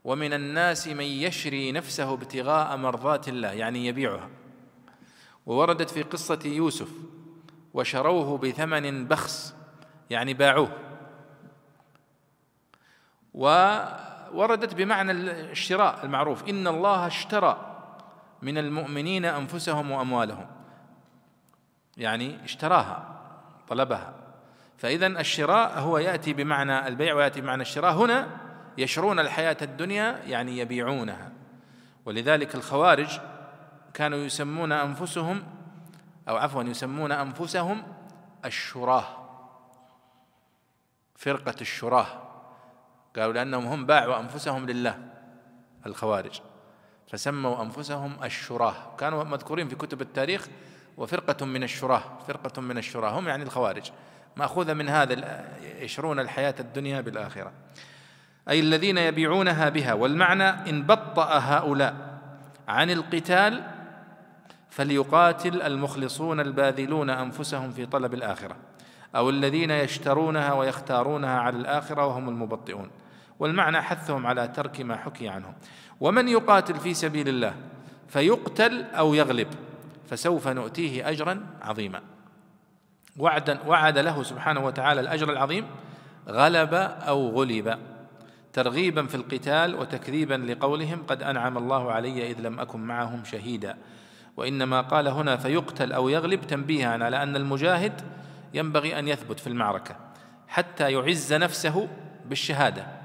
ومن الناس من يشري نفسه ابتغاء مرضات الله يعني يبيعها. ووردت في قصة يوسف وشروه بثمن بخس يعني باعوه. ووردت بمعنى الشراء المعروف. إن الله اشترى من المؤمنين أنفسهم وأموالهم. يعني اشتراها طلبها. فإذا الشراء هو يأتي بمعنى البيع ويأتي بمعنى الشراء. هنا يشرون الحياة الدنيا يعني يبيعونها. ولذلك الخوارج كانوا يسمون أنفسهم أو عفوا يسمون أنفسهم الشراه فرقة الشراه. قالوا لأنهم هم باعوا أنفسهم لله الخوارج. فسموا أنفسهم الشراه كانوا مذكورين في كتب التاريخ وفرقة من الشراه فرقة من الشراه هم يعني الخوارج. مأخوذة من هذا يشرون الحياة الدنيا بالآخرة. أي الذين يبيعونها بها. والمعنى إن بطأ هؤلاء عن القتال فليقاتل المخلصون الباذلون أنفسهم في طلب الآخرة. أو الذين يشترونها ويختارونها على الآخرة وهم المبطئون. والمعنى حثهم على ترك ما حكي عنهم ومن يقاتل في سبيل الله فيقتل أو يغلب فسوف نؤتيه أجرا عظيما. وعدا وعد له سبحانه وتعالى الأجر العظيم غلب أو غلب. ترغيبا في القتال وتكذيبا لقولهم قد أنعم الله علي إذ لم أكن معهم شهيدا. وإنما قال هنا فيقتل أو يغلب تنبيها على أن المجاهد ينبغي أن يثبت في المعركة حتى يعز نفسه بالشهادة.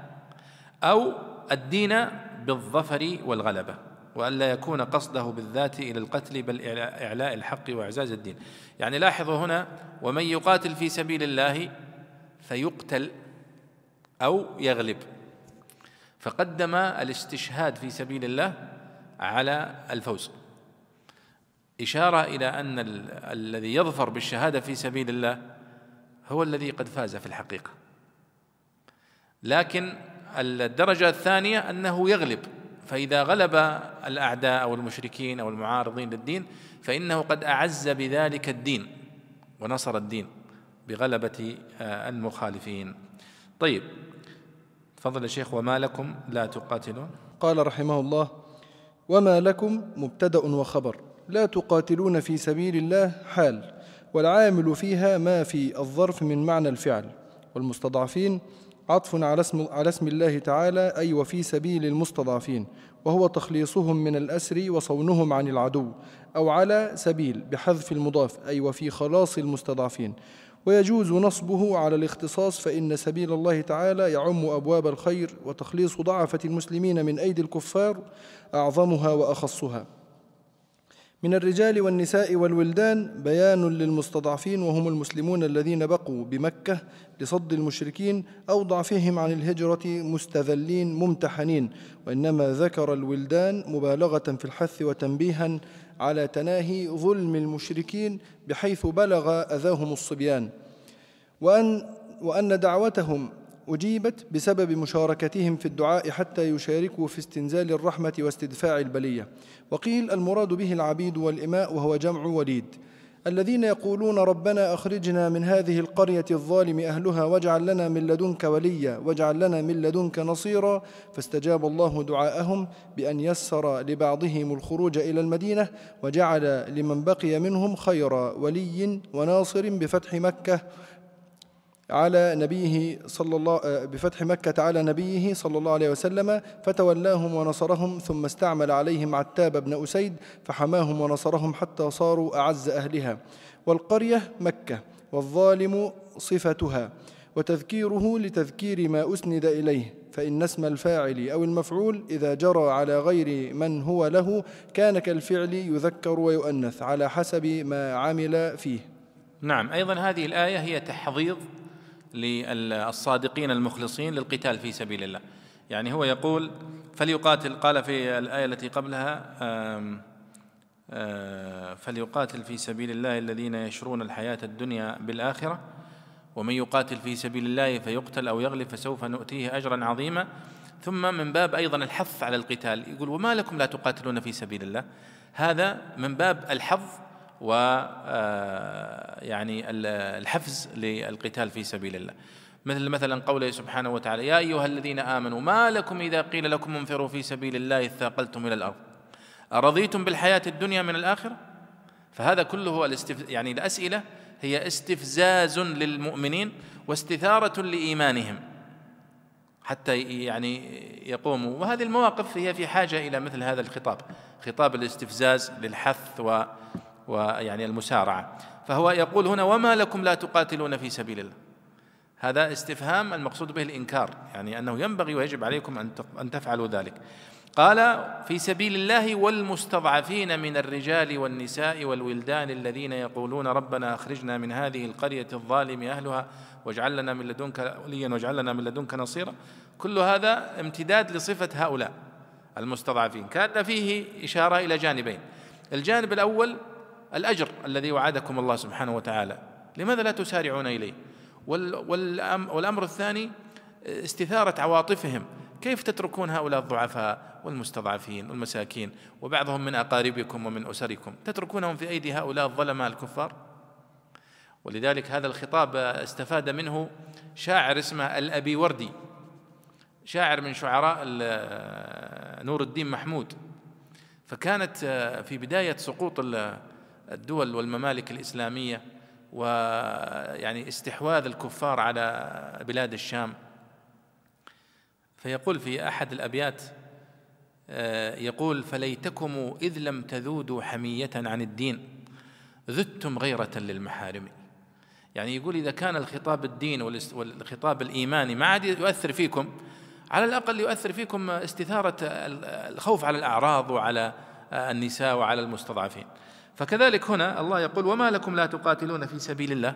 أو الدين بالظفر والغلبة والا يكون قصده بالذات إلى القتل بل إعلاء الحق وإعزاز الدين. يعني لاحظوا هنا ومن يقاتل في سبيل الله فيقتل أو يغلب. فقدم الاستشهاد في سبيل الله على الفوز. إشارة إلى أن الذي يظفر بالشهادة في سبيل الله هو الذي قد فاز في الحقيقة. لكن الدرجة الثانية أنه يغلب فإذا غلب الأعداء أو المشركين أو المعارضين للدين فإنه قد أعز بذلك الدين ونصر الدين بغلبة آه، المخالفين. طيب تفضل يا شيخ وما لكم لا تقاتلون؟ قال رحمه الله وما لكم مبتدأ وخبر لا تقاتلون في سبيل الله حال والعامل فيها ما في الظرف من معنى الفعل والمستضعفين عطف على اسم, على اسم الله تعالى أي وفي سبيل المستضعفين وهو تخليصهم من الأسر وصونهم عن العدو أو على سبيل بحذف المضاف أي وفي خلاص المستضعفين. ويجوز نصبه على الاختصاص فإن سبيل الله تعالى يعم أبواب الخير وتخليص ضعفة المسلمين من أيدي الكفار أعظمها وأخصها. من الرجال والنساء والولدان بيان للمستضعفين وهم المسلمون الذين بقوا بمكة لصد المشركين أو ضعفهم عن الهجرة مستذلين ممتحنين وإنما ذكر الولدان مبالغة في الحث وتنبيها على تناهي ظلم المشركين بحيث بلغ أذاهم الصبيان. وأن, وأن دعوتهم أجيبت بسبب مشاركتهم في الدعاء حتى يشاركوا في استنزال الرحمة واستدفاع البلية. وقيل المراد به العبيد والإماء وهو جمع وليد. الذين يقولون ربنا أخرجنا من هذه القرية الظالم أهلها واجعل لنا من لدنك وليا واجعل لنا من لدنك نصيرا. فاستجاب الله دعاءهم بأن يسر لبعضهم الخروج إلى المدينة وجعل لمن بقي منهم خير ولي وناصر بفتح مكة. على نبيه صلى الله آه، بفتح مكة على نبيه صلى الله عليه وسلم فتولاهم ونصرهم ثم استعمل عليهم عتاب بن أسيد فحماهم ونصرهم حتى صاروا أعز أهلها. والقرية مكة والظالم صفتها وتذكيره لتذكير ما أسند إليه فإن اسم الفاعل أو المفعول إذا جرى على غير من هو له كان كالفعل يذكر ويؤنث على حسب ما عمل فيه. نعم أيضا هذه الآية هي تحضيض للصادقين المخلصين للقتال في سبيل الله. يعني هو يقول فليقاتل قال في الآية التي قبلها فليقاتل في سبيل الله الذين يشرون الحياة الدنيا بالآخرة ومن يقاتل في سبيل الله فيقتل أو يغلب فسوف نؤتيه أجرا عظيما. ثم من باب أيضا الحث على القتال يقول وما لكم لا تقاتلون في سبيل الله؟ هذا من باب الحظ و آه، يعني الحفز للقتال في سبيل الله. مثل مثلا قوله سبحانه وتعالى يا أيها الذين آمنوا ما لكم إذا قيل لكم انفروا في سبيل الله اثاقلتم إلى الأرض؟ أرضيتم بالحياة الدنيا من الآخرة؟ فهذا كله الاستف... يعني الأسئلة هي استفزاز للمؤمنين واستثارة لإيمانهم حتى يعني يقوموا. وهذه المواقف هي في حاجة إلى مثل هذا الخطاب خطاب الاستفزاز للحث و ويعني المسارعة. فهو يقول هنا وما لكم لا تقاتلون في سبيل الله. هذا استفهام المقصود به الإنكار يعني أنه ينبغي ويجب عليكم أن تفعلوا ذلك. قال في سبيل الله والمستضعفين من الرجال والنساء والولدان الذين يقولون ربنا أخرجنا من هذه القرية الظالم أهلها واجعل لنا من لدنك وليا واجعل لنا من لدنك نصيرا كل هذا امتداد لصفة هؤلاء المستضعفين. كان فيه إشارة إلى جانبين. الجانب الأول الأجر الذي وعدكم الله سبحانه وتعالى. لماذا لا تسارعون إليه؟ والأمر الثاني استثارة عواطفهم. كيف تتركون هؤلاء الضعفاء والمستضعفين والمساكين وبعضهم من أقاربكم ومن أسركم؟ تتركونهم في أيدي هؤلاء الظلماء الكفار؟ ولذلك هذا الخطاب استفاد منه شاعر اسمه الأبي وردي شاعر من شعراء نور الدين محمود. فكانت في بداية سقوط الدول والممالك الإسلامية ويعني استحواذ الكفار على بلاد الشام. فيقول في أحد الأبيات آه، يقول فليتكم إذ لم تذودوا حمية عن الدين ذدتم غيرة للمحارم. يعني يقول إذا كان الخطاب الدين والخطاب الإيماني ما عاد يؤثر فيكم على الأقل يؤثر فيكم استثارة الخوف على الأعراض وعلى النساء وعلى المستضعفين. فكذلك هنا الله يقول وما لكم لا تقاتلون في سبيل الله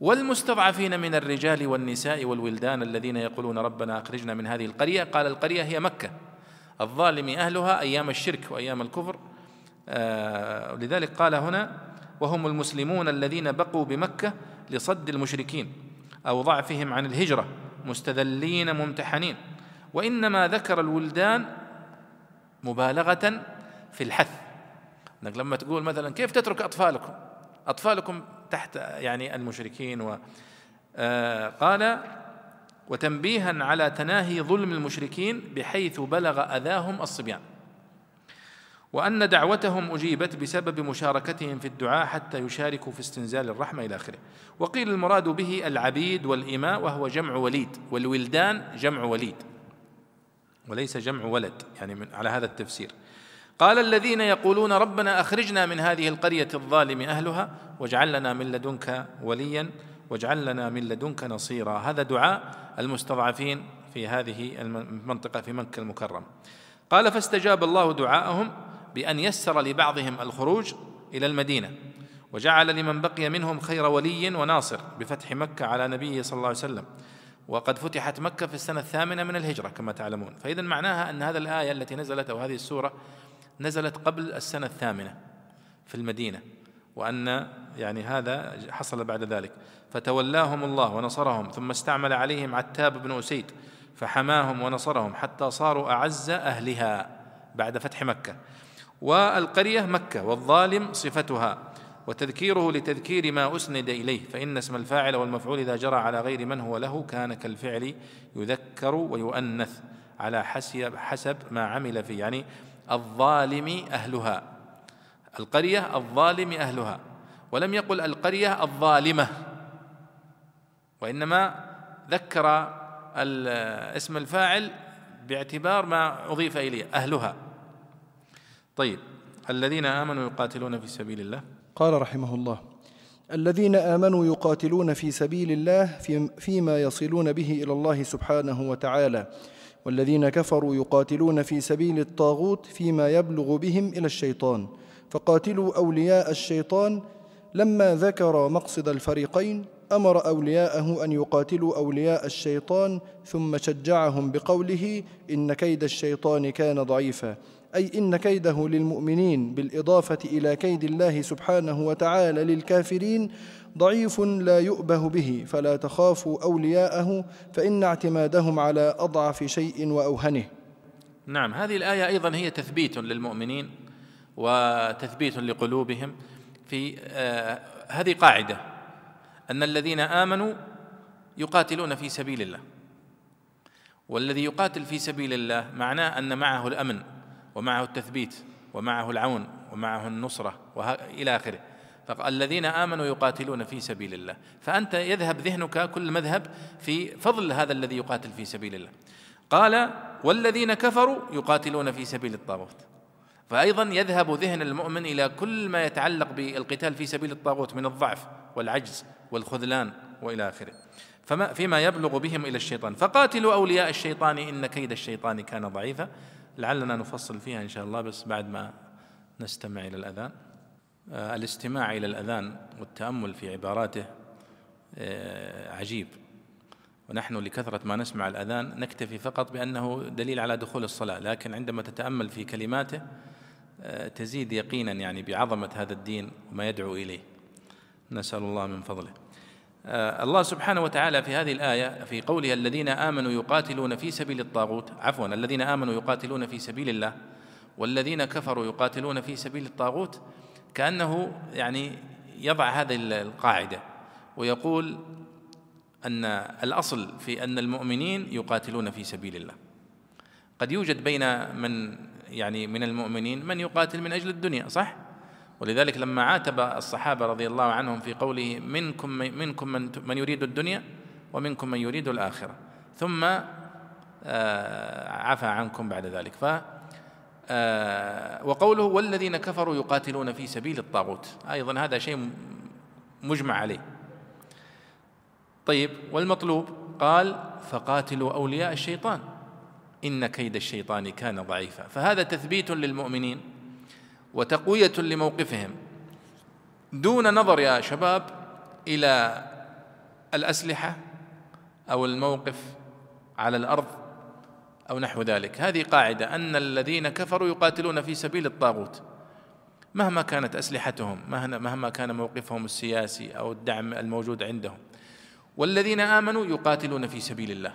والمستضعفين من الرجال والنساء والولدان الذين يقولون ربنا أخرجنا من هذه القرية. قال القرية هي مكة. الظالم أهلها أيام الشرك وأيام الكفر. آه لذلك قال هنا وهم المسلمون الذين بقوا بمكة لصد المشركين أو ضعفهم عن الهجرة مستذلين ممتحنين. وإنما ذكر الولدان مبالغة في الحث. إنك لما تقول مثلا كيف تترك أطفالكم؟ أطفالكم تحت يعني المشركين و آه، قال وتنبيها على تناهي ظلم المشركين بحيث بلغ أذاهم الصبيان. وأن دعوتهم أجيبت بسبب مشاركتهم في الدعاء حتى يشاركوا في استنزال الرحمة إلى آخره. وقيل المراد به العبيد والإماء وهو جمع وليد والولدان جمع وليد وليس جمع ولد يعني من على هذا التفسير. قال الذين يقولون ربنا أخرجنا من هذه القرية الظالم أهلها واجعل لنا من لدنك وليا واجعل لنا من لدنك نصيرا. هذا دعاء المستضعفين في هذه المنطقة في مكة المكرمة. قال فاستجاب الله دعاءهم بأن يسر لبعضهم الخروج إلى المدينة وجعل لمن بقي منهم خير ولي وناصر بفتح مكة على نبيه صلى الله عليه وسلم. وقد فتحت مكة في السنة الثامنة من الهجرة كما تعلمون. فاذا معناها أن هذه الآية التي نزلت أو هذه السورة نزلت قبل السنة الثامنة في المدينة وأن يعني هذا حصل بعد ذلك. فتولاهم الله ونصرهم ثم استعمل عليهم عتاب بن أسيد فحماهم ونصرهم حتى صاروا أعز أهلها بعد فتح مكة. والقرية مكة والظالم صفتها وتذكيره لتذكير ما أسند إليه فإن اسم الفاعل والمفعول إذا جرى على غير من هو له كان كالفعل يذكر ويؤنث على حسب ما عمل فيه. يعني الظالم أهلها. القرية الظالم أهلها. ولم يقل القرية الظالمة. وإنما ذكر اسم الفاعل باعتبار ما أضيف إليه أهلها. طيب الذين آمنوا يقاتلون في سبيل الله. قال رحمه الله الذين آمنوا يقاتلون في سبيل الله فيما يصلون به إلى الله سبحانه وتعالى. والذين كفروا يقاتلون في سبيل الطاغوت فيما يبلغ بهم إلى الشيطان. فقاتلوا أولياء الشيطان. لما ذكر مقصد الفريقين أمر أولياءه أن يقاتلوا أولياء الشيطان ثم شجعهم بقوله إن كيد الشيطان كان ضعيفا. أي إن كيده للمؤمنين بالإضافة إلى كيد الله سبحانه وتعالى للكافرين ضعيف لا يؤبه به فلا تخافوا أولياءه فإن اعتمادهم على أضعف شيء وأوهنه. نعم هذه الآية أيضا هي تثبيت للمؤمنين وتثبيت لقلوبهم في آه هذه قاعدة أن الذين آمنوا يقاتلون في سبيل الله. والذي يقاتل في سبيل الله معناه أن معه الأمن ومعه التثبيت ومعه العون ومعه النصرة إلى فالذين آمنوا يقاتلون في سبيل الله فأنت يذهب ذهنك كل مذهب في فضل هذا الذي يقاتل في سبيل الله قال والذين كفروا يقاتلون في سبيل الطاغوت. فايضا يذهب ذهن المؤمن إلى كل ما يتعلق بالقتال في سبيل الطاغوت من الضعف والعجز والخذلان وإلى آخره. فما فيما يبلغ بهم إلى الشيطان. فقاتلوا أولياء الشيطان إن كيد الشيطان كان ضعيفا. لعلنا نفصل فيها إن شاء الله بس بعد ما نستمع إلى الأذان. الاستماع إلى الأذان والتأمل في عباراته آه، عجيب. ونحن لكثرة ما نسمع الأذان نكتفي فقط بأنه دليل على دخول الصلاة لكن عندما تتأمل في كلماته آه، تزيد يقينا يعني بعظمة هذا الدين وما يدعو إليه. نسأل الله من فضله. الله سبحانه وتعالى في هذه الآية في قوله الذين آمنوا يقاتلون في سبيل الطاغوت عفوا الذين آمنوا يقاتلون في سبيل الله والذين كفروا يقاتلون في سبيل الطاغوت كأنه يعني يضع هذه القاعدة ويقول أن الأصل في أن المؤمنين يقاتلون في سبيل الله قد يوجد بين من يعني من المؤمنين من يقاتل من أجل الدنيا صح؟ ولذلك لما عاتب الصحابة رضي الله عنهم في قوله منكم منكم من من يريد الدنيا ومنكم من يريد الآخرة ثم آه، عفى عنكم بعد ذلك آه، وقوله والذين كفروا يقاتلون في سبيل الطاغوت. أيضا هذا شيء مجمع عليه. طيب والمطلوب؟ قال فقاتلوا أولياء الشيطان. إن كيد الشيطان كان ضعيفا. فهذا تثبيت للمؤمنين وتقوية لموقفهم. دون نظر يا شباب إلى الأسلحة أو الموقف على الأرض أو نحو ذلك. هذه قاعدة أن الذين كفروا يقاتلون في سبيل الطاغوت. مهما كانت أسلحتهم مهما كان موقفهم السياسي أو الدعم الموجود عندهم. والذين آمنوا يقاتلون في سبيل الله.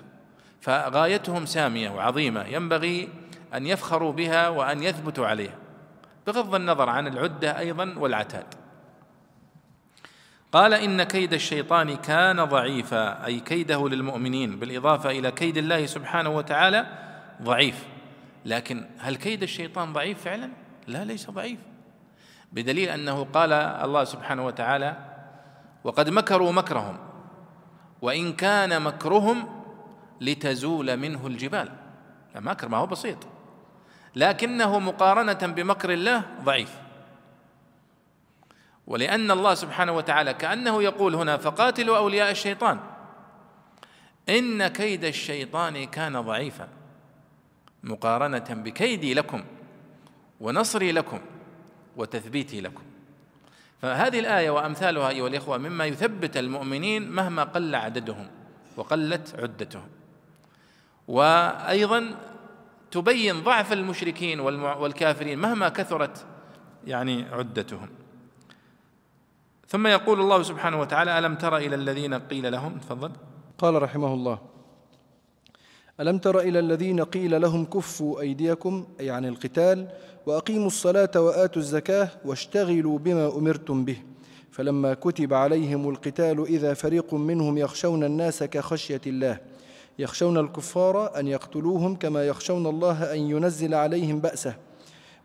فغايتهم سامية وعظيمة ينبغي أن يفخروا بها وأن يثبتوا عليها. بغض النظر عن العدة أيضا والعتاد. قال إن كيد الشيطان كان ضعيفا أي كيده للمؤمنين بالإضافة إلى كيد الله سبحانه وتعالى ضعيف. لكن هل كيد الشيطان ضعيف فعلا؟ لا ليس ضعيف. بدليل أنه قال الله سبحانه وتعالى وقد مكروا مكرهم وإن كان مكرهم لتزول منه الجبال. مكر ما هو بسيط. لكنه مقارنة بمكر الله ضعيف. ولأن الله سبحانه وتعالى كأنه يقول هنا فقاتلوا أولياء الشيطان. إن كيد الشيطان كان ضعيفا مقارنة بكيدي لكم ونصري لكم وتثبيتي لكم. فهذه الآية وأمثالها أيها الإخوة مما يثبت المؤمنين مهما قل عددهم وقلت عدتهم. وأيضا تبين ضعف المشركين والكافرين مهما كثرت يعني عدتهم. ثم يقول الله سبحانه وتعالى ألم تر إلى الذين قيل لهم؟ تفضل. قال رحمه الله ألم تر إلى الذين قيل لهم كفوا أيديكم أي عن القتال وأقيموا الصلاة وآتوا الزكاة واشتغلوا بما أمرتم به. فلما كتب عليهم القتال إذا فريق منهم يخشون الناس كخشية الله يخشون الكفار أن يقتلوهم كما يخشون الله أن ينزل عليهم بأسه.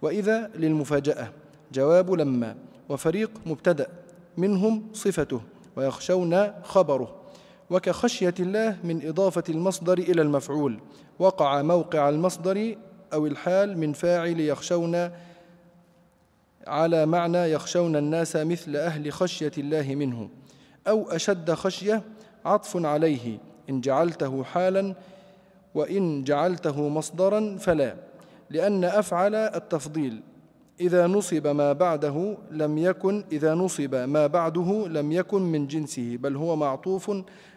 وإذا للمفاجأة جواب لما وفريق مبتدأ. منهم صفته ويخشون خبره. وكخشية الله من إضافة المصدر إلى المفعول. وقع موقع المصدر أو الحال من فاعل يخشون على معنى يخشون الناس مثل أهل خشية الله منه. أو أشد خشية عطف عليه. إن جعلته حالا وإن جعلته مصدرا فلا. لأن أفعل التفضيل إذا نصب ما بعده لم يكن إذا نصب ما بعده لم يكن من جنسه بل هو معطوف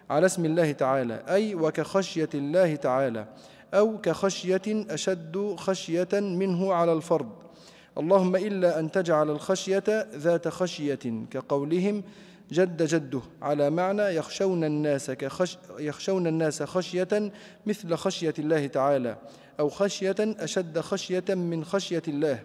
على اسم الله تعالى أي وكخشية الله تعالى أو كخشية أشد خشية منه على الفرد اللهم إلا أن تجعل الخشية ذات خشية كقولهم جد جده على معنى يخشون الناس كخش يخشون الناس خشية مثل خشية الله تعالى أو خشية أشد خشية من خشية الله.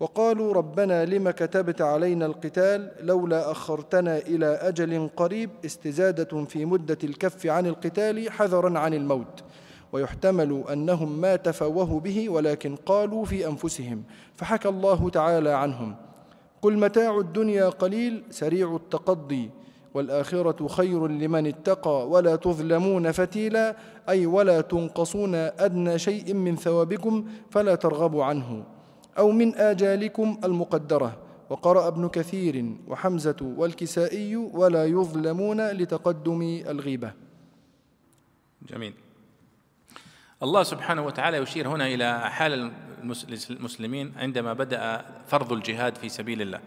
وقالوا ربنا لم كتبت علينا القتال لولا أخرتنا إلى أجل قريب استزادة في مدة الكف عن القتال حذرا عن الموت. ويحتمل أنهم ما تفوهوا به ولكن قالوا في أنفسهم فحكى الله تعالى عنهم قل متاع الدنيا قليل سريع التقضي والآخرة خير لمن اتقى ولا تظلمون فتيلا أي ولا تنقصون أدنى شيء من ثوابكم فلا ترغبوا عنه. أو من آجالكم المقدرة. وقرأ ابن كثير وحمزة والكسائي ولا يظلمون لتقدم الغيبة. جميل. الله سبحانه وتعالى يشير هنا إلى حال المسلمين عندما بدأ فرض الجهاد في سبيل الله.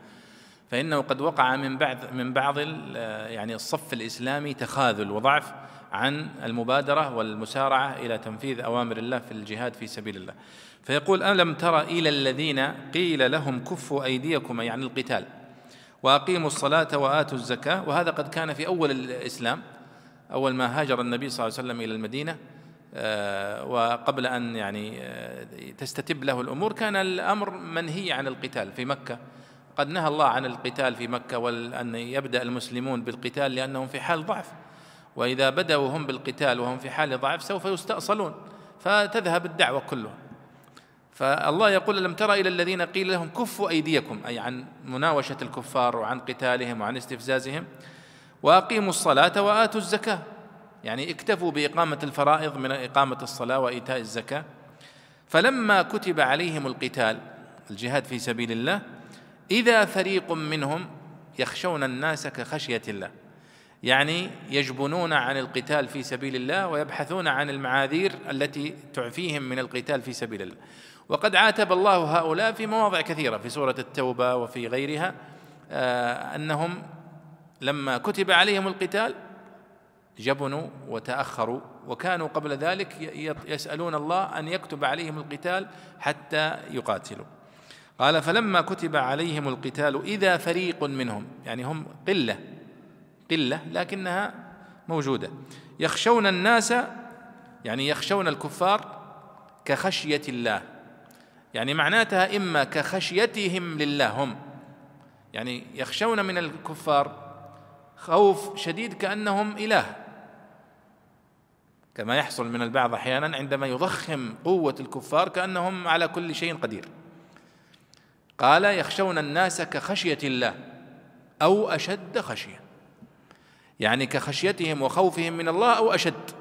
فإنه قد وقع من بعض من بعض يعني الصف الإسلامي تخاذل وضعف عن المبادرة والمسارعة إلى تنفيذ أوامر الله في الجهاد في سبيل الله. فيقول ألم تر إلى الذين قيل لهم كفوا أيديكم أي عن القتال وأقيموا الصلاة وآتوا الزكاة وهذا قد كان في أول الإسلام أول ما هاجر النبي صلى الله عليه وسلم إلى المدينة آه، وقبل أن يعني آه، تستتب له الأمور كان الأمر منهي عن القتال في مكة. قد نهى الله عن القتال في مكة وأن يبدأ المسلمون بالقتال لأنهم في حال ضعف. وإذا بدأوا هم بالقتال وهم في حال ضعف سوف يستأصلون فتذهب الدعوة كلها فالله يقول لم ترى إلى الذين قيل لهم كفوا أيديكم أي عن مناوشة الكفار وعن قتالهم وعن استفزازهم وأقيموا الصلاة وآتوا الزكاة. يعني اكتفوا بإقامة الفرائض من إقامة الصلاة وإيتاء الزكاة. فلما كتب عليهم القتال الجهاد في سبيل الله إذا فريق منهم يخشون الناس كخشية الله. يعني يجبنون عن القتال في سبيل الله ويبحثون عن المعاذير التي تعفيهم من القتال في سبيل الله. وقد عاتب الله هؤلاء في مواضع كثيرة في سورة التوبة وفي غيرها آه، أنهم لما كتب عليهم القتال جبنوا وتأخروا وكانوا قبل ذلك يسألون الله أن يكتب عليهم القتال حتى يقاتلوا. قال فلما كتب عليهم القتال إذا فريق منهم يعني هم قلة قلة لكنها موجودة يخشون الناس يعني يخشون الكفار كخشية الله يعني معناتها إما كخشيتهم لله هم. يعني يخشون من الكفار خوف شديد كأنهم إله. كما يحصل من البعض أحيانا عندما يضخم قوة الكفار كأنهم على كل شيء قدير. قال يخشون الناس كخشية الله أو أشد خشية. يعني كخشيتهم وخوفهم من الله أو أشد.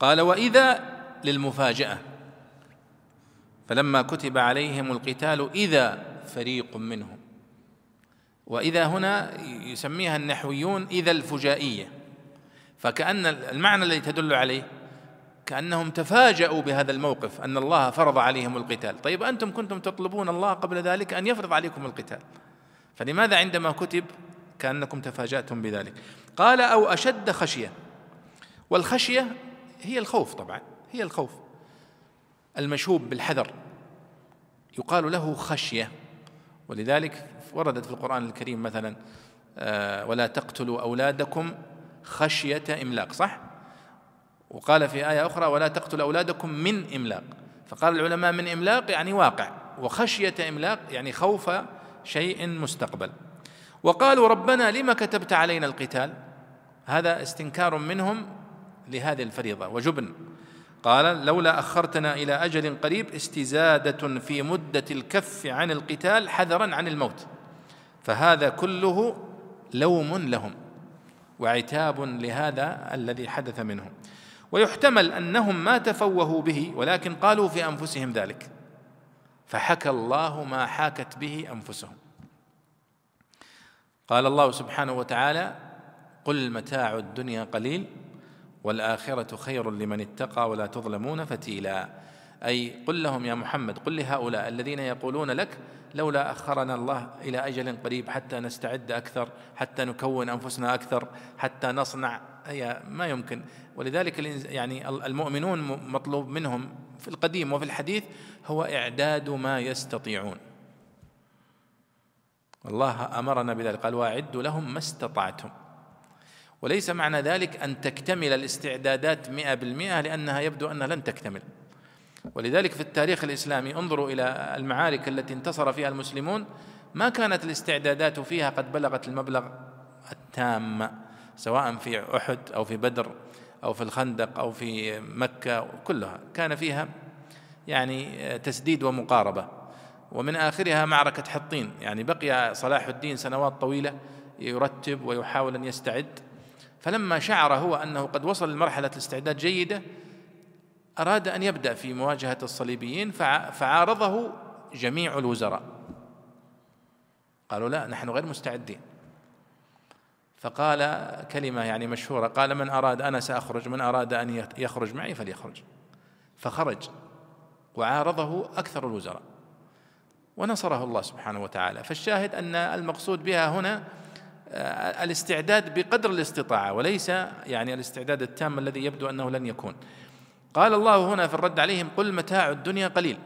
قال وإذا للمفاجأة. فلما كتب عليهم القتال إذا فريق منهم. وإذا هنا يسميها النحويون إذا الفجائية. فكأن المعنى الذي تدل عليه كأنهم تفاجؤوا بهذا الموقف أن الله فرض عليهم القتال. طيب أنتم كنتم تطلبون الله قبل ذلك أن يفرض عليكم القتال. فلماذا عندما كتب كأنكم تفاجأتم بذلك؟ قال أو أشد خشية. والخشية هي الخوف طبعا هي الخوف. المشوب بالحذر. يقال له خشية. ولذلك وردت في القرآن الكريم مثلا آه، ولا تقتلوا أولادكم خشية إملاق صح؟ وقال في آية أخرى ولا تقتل أولادكم من إملاق. فقال العلماء من إملاق يعني واقع وخشية إملاق يعني خوف شيء مستقبل. وقالوا ربنا لما كتبت علينا القتال؟ هذا استنكار منهم لهذه الفريضة وجبن. قال لولا أخرتنا إلى أجل قريب استزادة في مدة الكف عن القتال حذرا عن الموت. فهذا كله لوم لهم وعتاب لهذا الذي حدث منهم. ويحتمل أنهم ما تفوهوا به ولكن قالوا في أنفسهم ذلك. فحكى الله ما حاكت به أنفسهم. قال الله سبحانه وتعالى قل متاع الدنيا قليل والآخرة خير لمن اتقى ولا تظلمون فتيلا. أي قل لهم يا محمد قل لهؤلاء الذين يقولون لك لولا أخرنا الله إلى أجل قريب حتى نستعد أكثر حتى نكون أنفسنا أكثر حتى نصنع هي ما يمكن. ولذلك يعني المؤمنون مطلوب منهم في القديم وفي الحديث هو إعداد ما يستطيعون. الله أمرنا بذلك قال وأعدوا لهم ما استطعتم. وليس معنى ذلك أن تكتمل الاستعدادات مئة بالمئة لأنها يبدو أنها لن تكتمل. ولذلك في التاريخ الإسلامي انظروا إلى المعارك التي انتصر فيها المسلمون. ما كانت الاستعدادات فيها قد بلغت المبلغ التام سواء في أحد أو في بدر أو في الخندق أو في مكة كلها كان فيها يعني تسديد ومقاربة. ومن آخرها معركة حطين يعني بقي صلاح الدين سنوات طويلة يرتب ويحاول أن يستعد. فلما شعر هو أنه قد وصل لمرحلة الاستعداد جيدة أراد أن يبدأ في مواجهة الصليبيين فعارضه جميع الوزراء. قالوا لا نحن غير مستعدين. فقال كلمة يعني مشهورة قال من أراد أنا سأخرج من أراد أن يخرج معي فليخرج. فخرج وعارضه أكثر الوزراء. ونصره الله سبحانه وتعالى. فالشاهد أن المقصود بها هنا الاستعداد بقدر الاستطاعة وليس يعني الاستعداد التام الذي يبدو أنه لن يكون. قال الله هنا في الرد عليهم قل متاع الدنيا قليل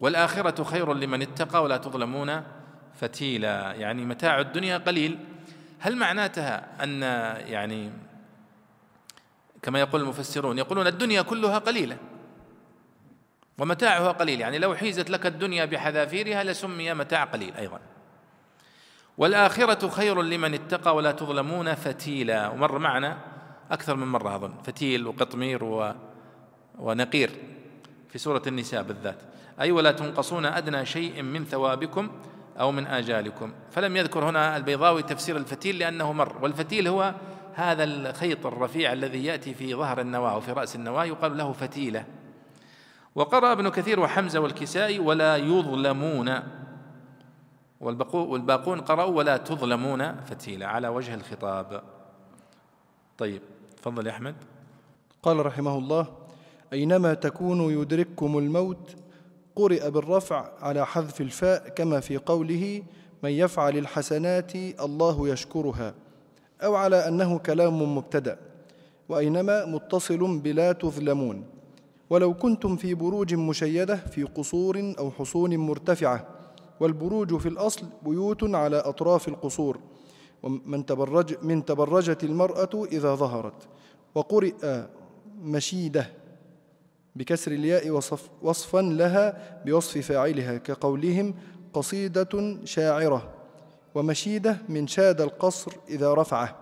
والآخرة خير لمن اتقى ولا تظلمون فتيلا. يعني متاع الدنيا قليل. هل معناتها أن يعني كما يقول المفسرون يقولون الدنيا كلها قليلة ومتاعها قليل؟ يعني لو حيزت لك الدنيا بحذافيرها لسمي متاع قليل أيضا. والآخرة خير لمن اتقى ولا تظلمون فتيلا. ومر معنا أكثر من مرة أظن. فتيل وقطمير و ونقير في سورة النساء بالذات. أي ولا تنقصون أدنى شيء من ثوابكم أو من آجالكم. فلم يذكر هنا البيضاوي تفسير الفتيل لأنه مر. والفتيل هو هذا الخيط الرفيع الذي يأتي في ظهر النواة وفي رأس النواة يقال له فتيلة. وقرأ ابن كثير وحمزة والكسائي ولا يظلمون والباقون قرأوا ولا تظلمون فتيلة على وجه الخطاب. طيب تفضل يا أحمد. قال رحمه الله أينما تكونوا يدرككم الموت قرئ بالرفع على حذف الفاء كما في قوله من يفعل الحسنات الله يشكرها أو على أنه كلام مبتدأ. وأينما متصل بلا تظلمون. ولو كنتم في بروج مشيدة في قصور أو حصون مرتفعة والبروج في الأصل بيوت على أطراف القصور ومن تبرج من تبرجت المرأة إذا ظهرت وقرئ مشيدة بكسر الياء وصف وصفا لها بوصف فاعلها كقولهم قصيدة شاعرة ومشيدة من شاد القصر إذا رفعه.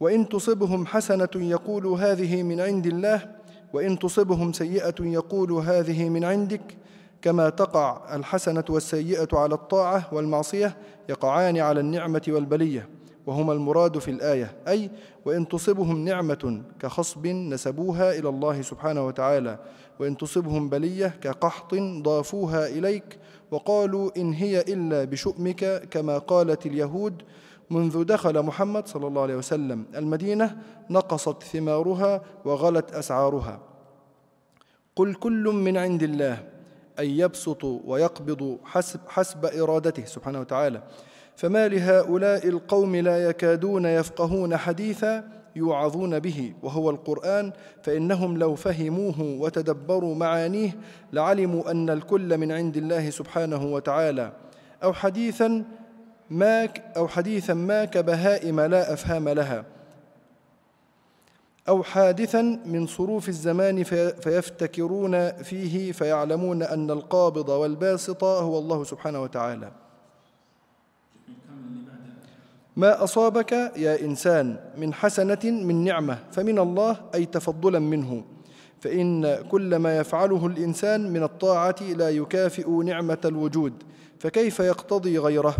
وإن تصبهم حسنة يقول هذه من عند الله وإن تصبهم سيئة يقول هذه من عندك كما تقع الحسنة والسيئة على الطاعة والمعصية يقعان على النعمة والبلية وهما المراد في الآية أي وإن تصبهم نعمة كخصب نسبوها إلى الله سبحانه وتعالى وإن تصبهم بلية كقحط ضافوها إليك وقالوا إن هي إلا بشؤمك كما قالت اليهود منذ دخل محمد صلى الله عليه وسلم. المدينة نقصت ثمارها وغلت أسعارها. قل كل من عند الله أن يبسط ويقبض حسب, حسب إرادته سبحانه وتعالى. فما لهؤلاء القوم لا يكادون يفقهون حديثا يوعظون به وهو القرآن. فإنهم لو فهموه وتدبروا معانيه لعلموا أن الكل من عند الله سبحانه وتعالى. أو حديثا ما أو حديثا ما كبهائم لا أفهام لها. أو حادثا من صروف الزمان فيفتكرون فيه فيعلمون أن القابض والباسط هو الله سبحانه وتعالى. ما أصابك يا إنسان من حسنة من نعمة فمن الله أي تفضلا منه. فإن كل ما يفعله الإنسان من الطاعة لا يكافئ نعمة الوجود. فكيف يقتضي غيره؟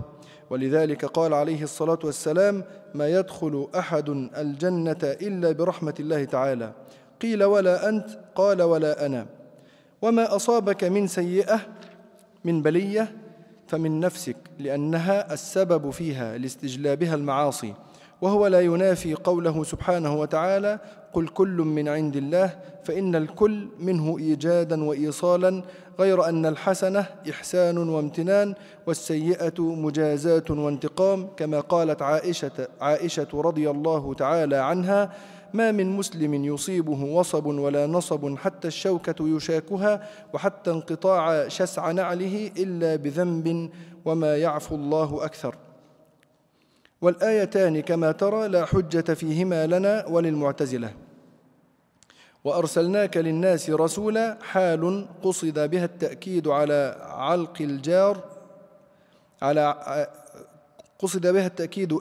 ولذلك قال عليه الصلاة والسلام ما يدخل أحد الجنة إلا برحمة الله تعالى. قيل ولا أنت؟ قال ولا أنا. وما أصابك من سيئة من بلية؟ فمن نفسك لأنها السبب فيها لاستجلابها المعاصي وهو لا ينافي قوله سبحانه وتعالى قل كل من عند الله فإن الكل منه إيجادا وإيصالا غير أن الحسنة إحسان وامتنان والسيئة مجازاة وانتقام كما قالت عائشة, عائشة رضي الله تعالى عنها ما من مسلم يصيبه وصب ولا نصب حتى الشوكة يشاكها وحتى انقطاع شسع نعله إلا بذنب وما يعفو الله أكثر. والآيتان كما ترى لا حجة فيهما لنا وللمعتزلة. وأرسلناك للناس رسولا حال قصد بها التأكيد على علق الجار على قصد بها التأكيد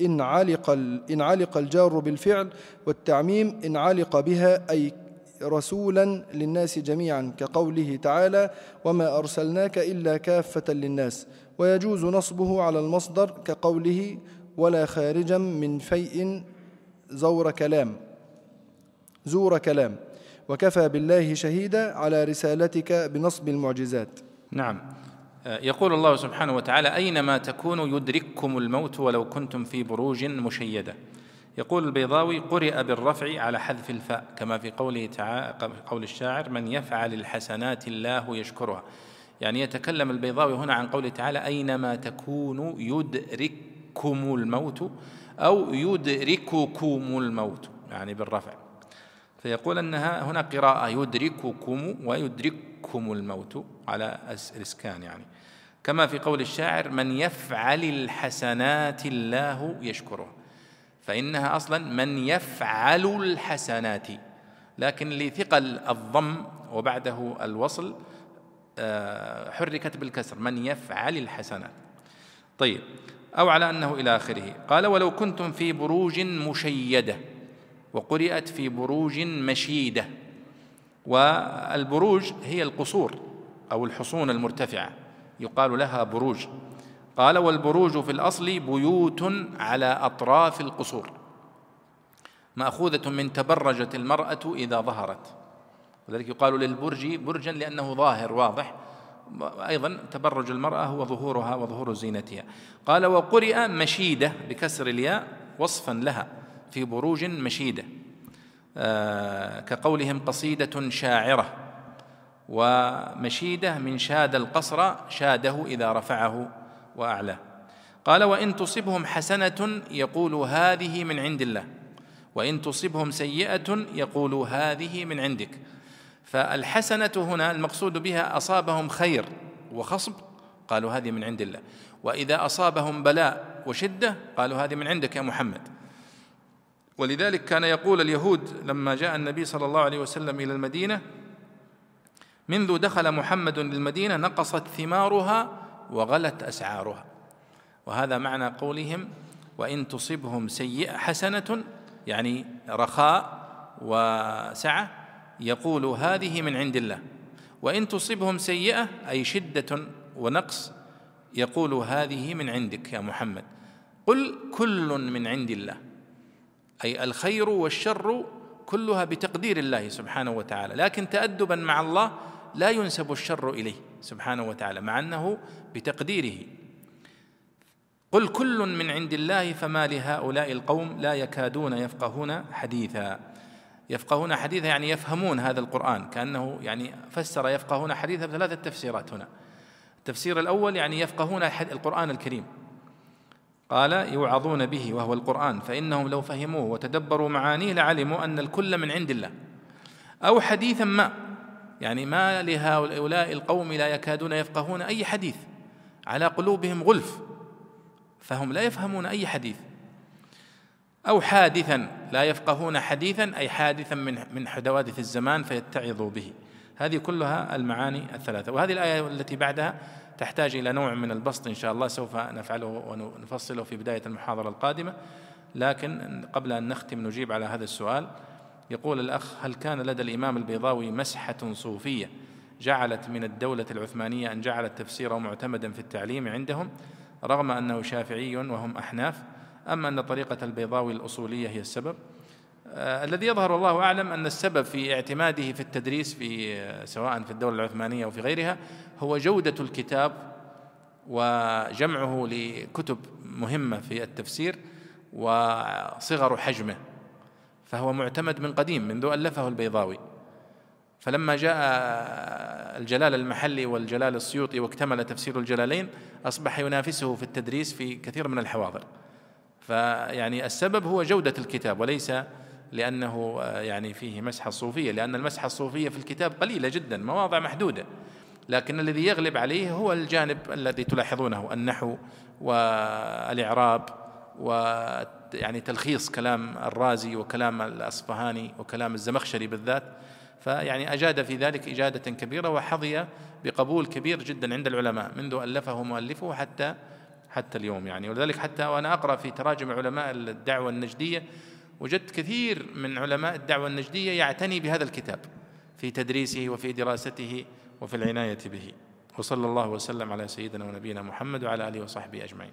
إن علق إن علق الجار بالفعل والتعميم إن علق بها أي رسولا للناس جميعا كقوله تعالى وما أرسلناك إلا كافة للناس ويجوز نصبه على المصدر كقوله ولا خارجا من فيء زور كلام. زور كلام. وكفى بالله شهيدا على رسالتك بنصب المعجزات. نعم. يقول الله سبحانه وتعالى أينما تكونوا يدرككم الموت ولو كنتم في بروج مشيدة. يقول البيضاوي قرئ بالرفع على حذف الفاء. كما في قوله تعالى قول الشاعر من يفعل الحسنات الله يشكرها. يعني يتكلم البيضاوي هنا عن قوله تعالى أينما تكونوا يدرككم الموت أو يدرككم الموت. يعني بالرفع. فيقول أنها هنا قراءة يدرككم ويدرككم الموت على الإسكان يعني. كما في قول الشاعر من يفعل الحسنات الله يشكره. فإنها أصلا من يفعل الحسنات. لكن لثقل الضم وبعده الوصل آه، حركت بالكسر من يفعل الحسنات. طيب أو على أنه إلى آخره قال ولو كنتم في بروج مشيدة. وقرئت في بروج مشيدة. والبروج هي القصور أو الحصون المرتفعة. يقال لها بروج. قال والبروج في الأصل بيوت على أطراف القصور. مأخوذة من تبرجت المرأة إذا ظهرت. ولذلك يقال للبرج برجا لأنه ظاهر واضح. أيضا تبرج المرأة هو ظهورها وظهور زينتها. قال وقرئ مشيدة بكسر الياء وصفا لها. في بروج مشيدة آه كقولهم قصيدة شاعرة ومشيدة من شاد القصر شاده إذا رفعه وأعلاه قال وإن تصبهم حسنة يقول هذه من عند الله وإن تصبهم سيئة يقول هذه من عندك. فالحسنة هنا المقصود بها أصابهم خير وخصب قالوا هذه من عند الله وإذا أصابهم بلاء وشدة قالوا هذه من عندك يا محمد. ولذلك كان يقول اليهود لما جاء النبي صلى الله عليه وسلم إلى المدينة منذ دخل محمد للمدينة نقصت ثمارها وغلت أسعارها. وهذا معنى قولهم وإن تصبهم سيئة حسنة يعني رخاء وسعة يقول هذه من عند الله. وإن تصبهم سيئة أي شدة ونقص يقول هذه من عندك يا محمد. قل كل من عند الله. أي الخير والشر كلها بتقدير الله سبحانه وتعالى. لكن تأدبا مع الله لا ينسب الشر إليه سبحانه وتعالى مع أنه بتقديره. قل كل من عند الله فما لهؤلاء القوم لا يكادون يفقهون حديثا. يفقهون حديثا يعني يفهمون هذا القرآن كأنه يعني فسر يفقهون حديثا بثلاثة تفسيرات هنا. التفسير الأول يعني يفقهون القرآن الكريم. قال يوعظون به وهو القرآن فإنهم لو فهموه وتدبروا معانيه لعلموا أن الكل من عند الله. أو حديثا ما يعني ما لهؤلاء القوم لا يكادون يفقهون أي حديث على قلوبهم غلف فهم لا يفهمون أي حديث. أو حادثا لا يفقهون حديثا أي حادثا من من حوادث الزمان فيتعظوا به. هذه كلها المعاني الثلاثة. وهذه الآية التي بعدها تحتاج إلى نوع من البسط إن شاء الله سوف نفعله ونفصله في بداية المحاضرة القادمة. لكن قبل أن نختم نجيب على هذا السؤال يقول الأخ هل كان لدى الإمام البيضاوي مسحة صوفية جعلت من الدولة العثمانية أن جعلت تفسيره معتمدا في التعليم عندهم رغم أنه شافعي وهم أحناف أم أن طريقة البيضاوي الأصولية هي السبب؟ الذي يظهر الله أعلم أن السبب في اعتماده في التدريس في سواء في الدولة العثمانية أو في غيرها هو جودة الكتاب وجمعه لكتب مهمة في التفسير وصغر حجمه فهو معتمد من قديم منذ ألفه البيضاوي. فلما جاء الجلال المحلي والجلال السيوطي واكتمل تفسير الجلالين أصبح ينافسه في التدريس في كثير من الحواضر. فيعني السبب هو جودة الكتاب وليس لأنه يعني فيه مسحة صوفية لأن المسحة الصوفية في الكتاب قليلة جدا مواضع محدودة. لكن الذي يغلب عليه هو الجانب الذي تلاحظونه النحو والإعراب ويعني تلخيص كلام الرازي وكلام الأصفهاني وكلام الزمخشري بالذات. فيعني أجاد في ذلك إجادة كبيرة وحظي بقبول كبير جدا عند العلماء منذ ألفه مؤلفه حتى حتى اليوم يعني. ولذلك حتى وأنا أقرأ في تراجم علماء الدعوة النجدية وجدت كثير من علماء الدعوة النجدية يعتني بهذا الكتاب في تدريسه وفي دراسته وفي العناية به. وصلى الله وسلم على سيدنا ونبينا محمد وعلى آله وصحبه أجمعين.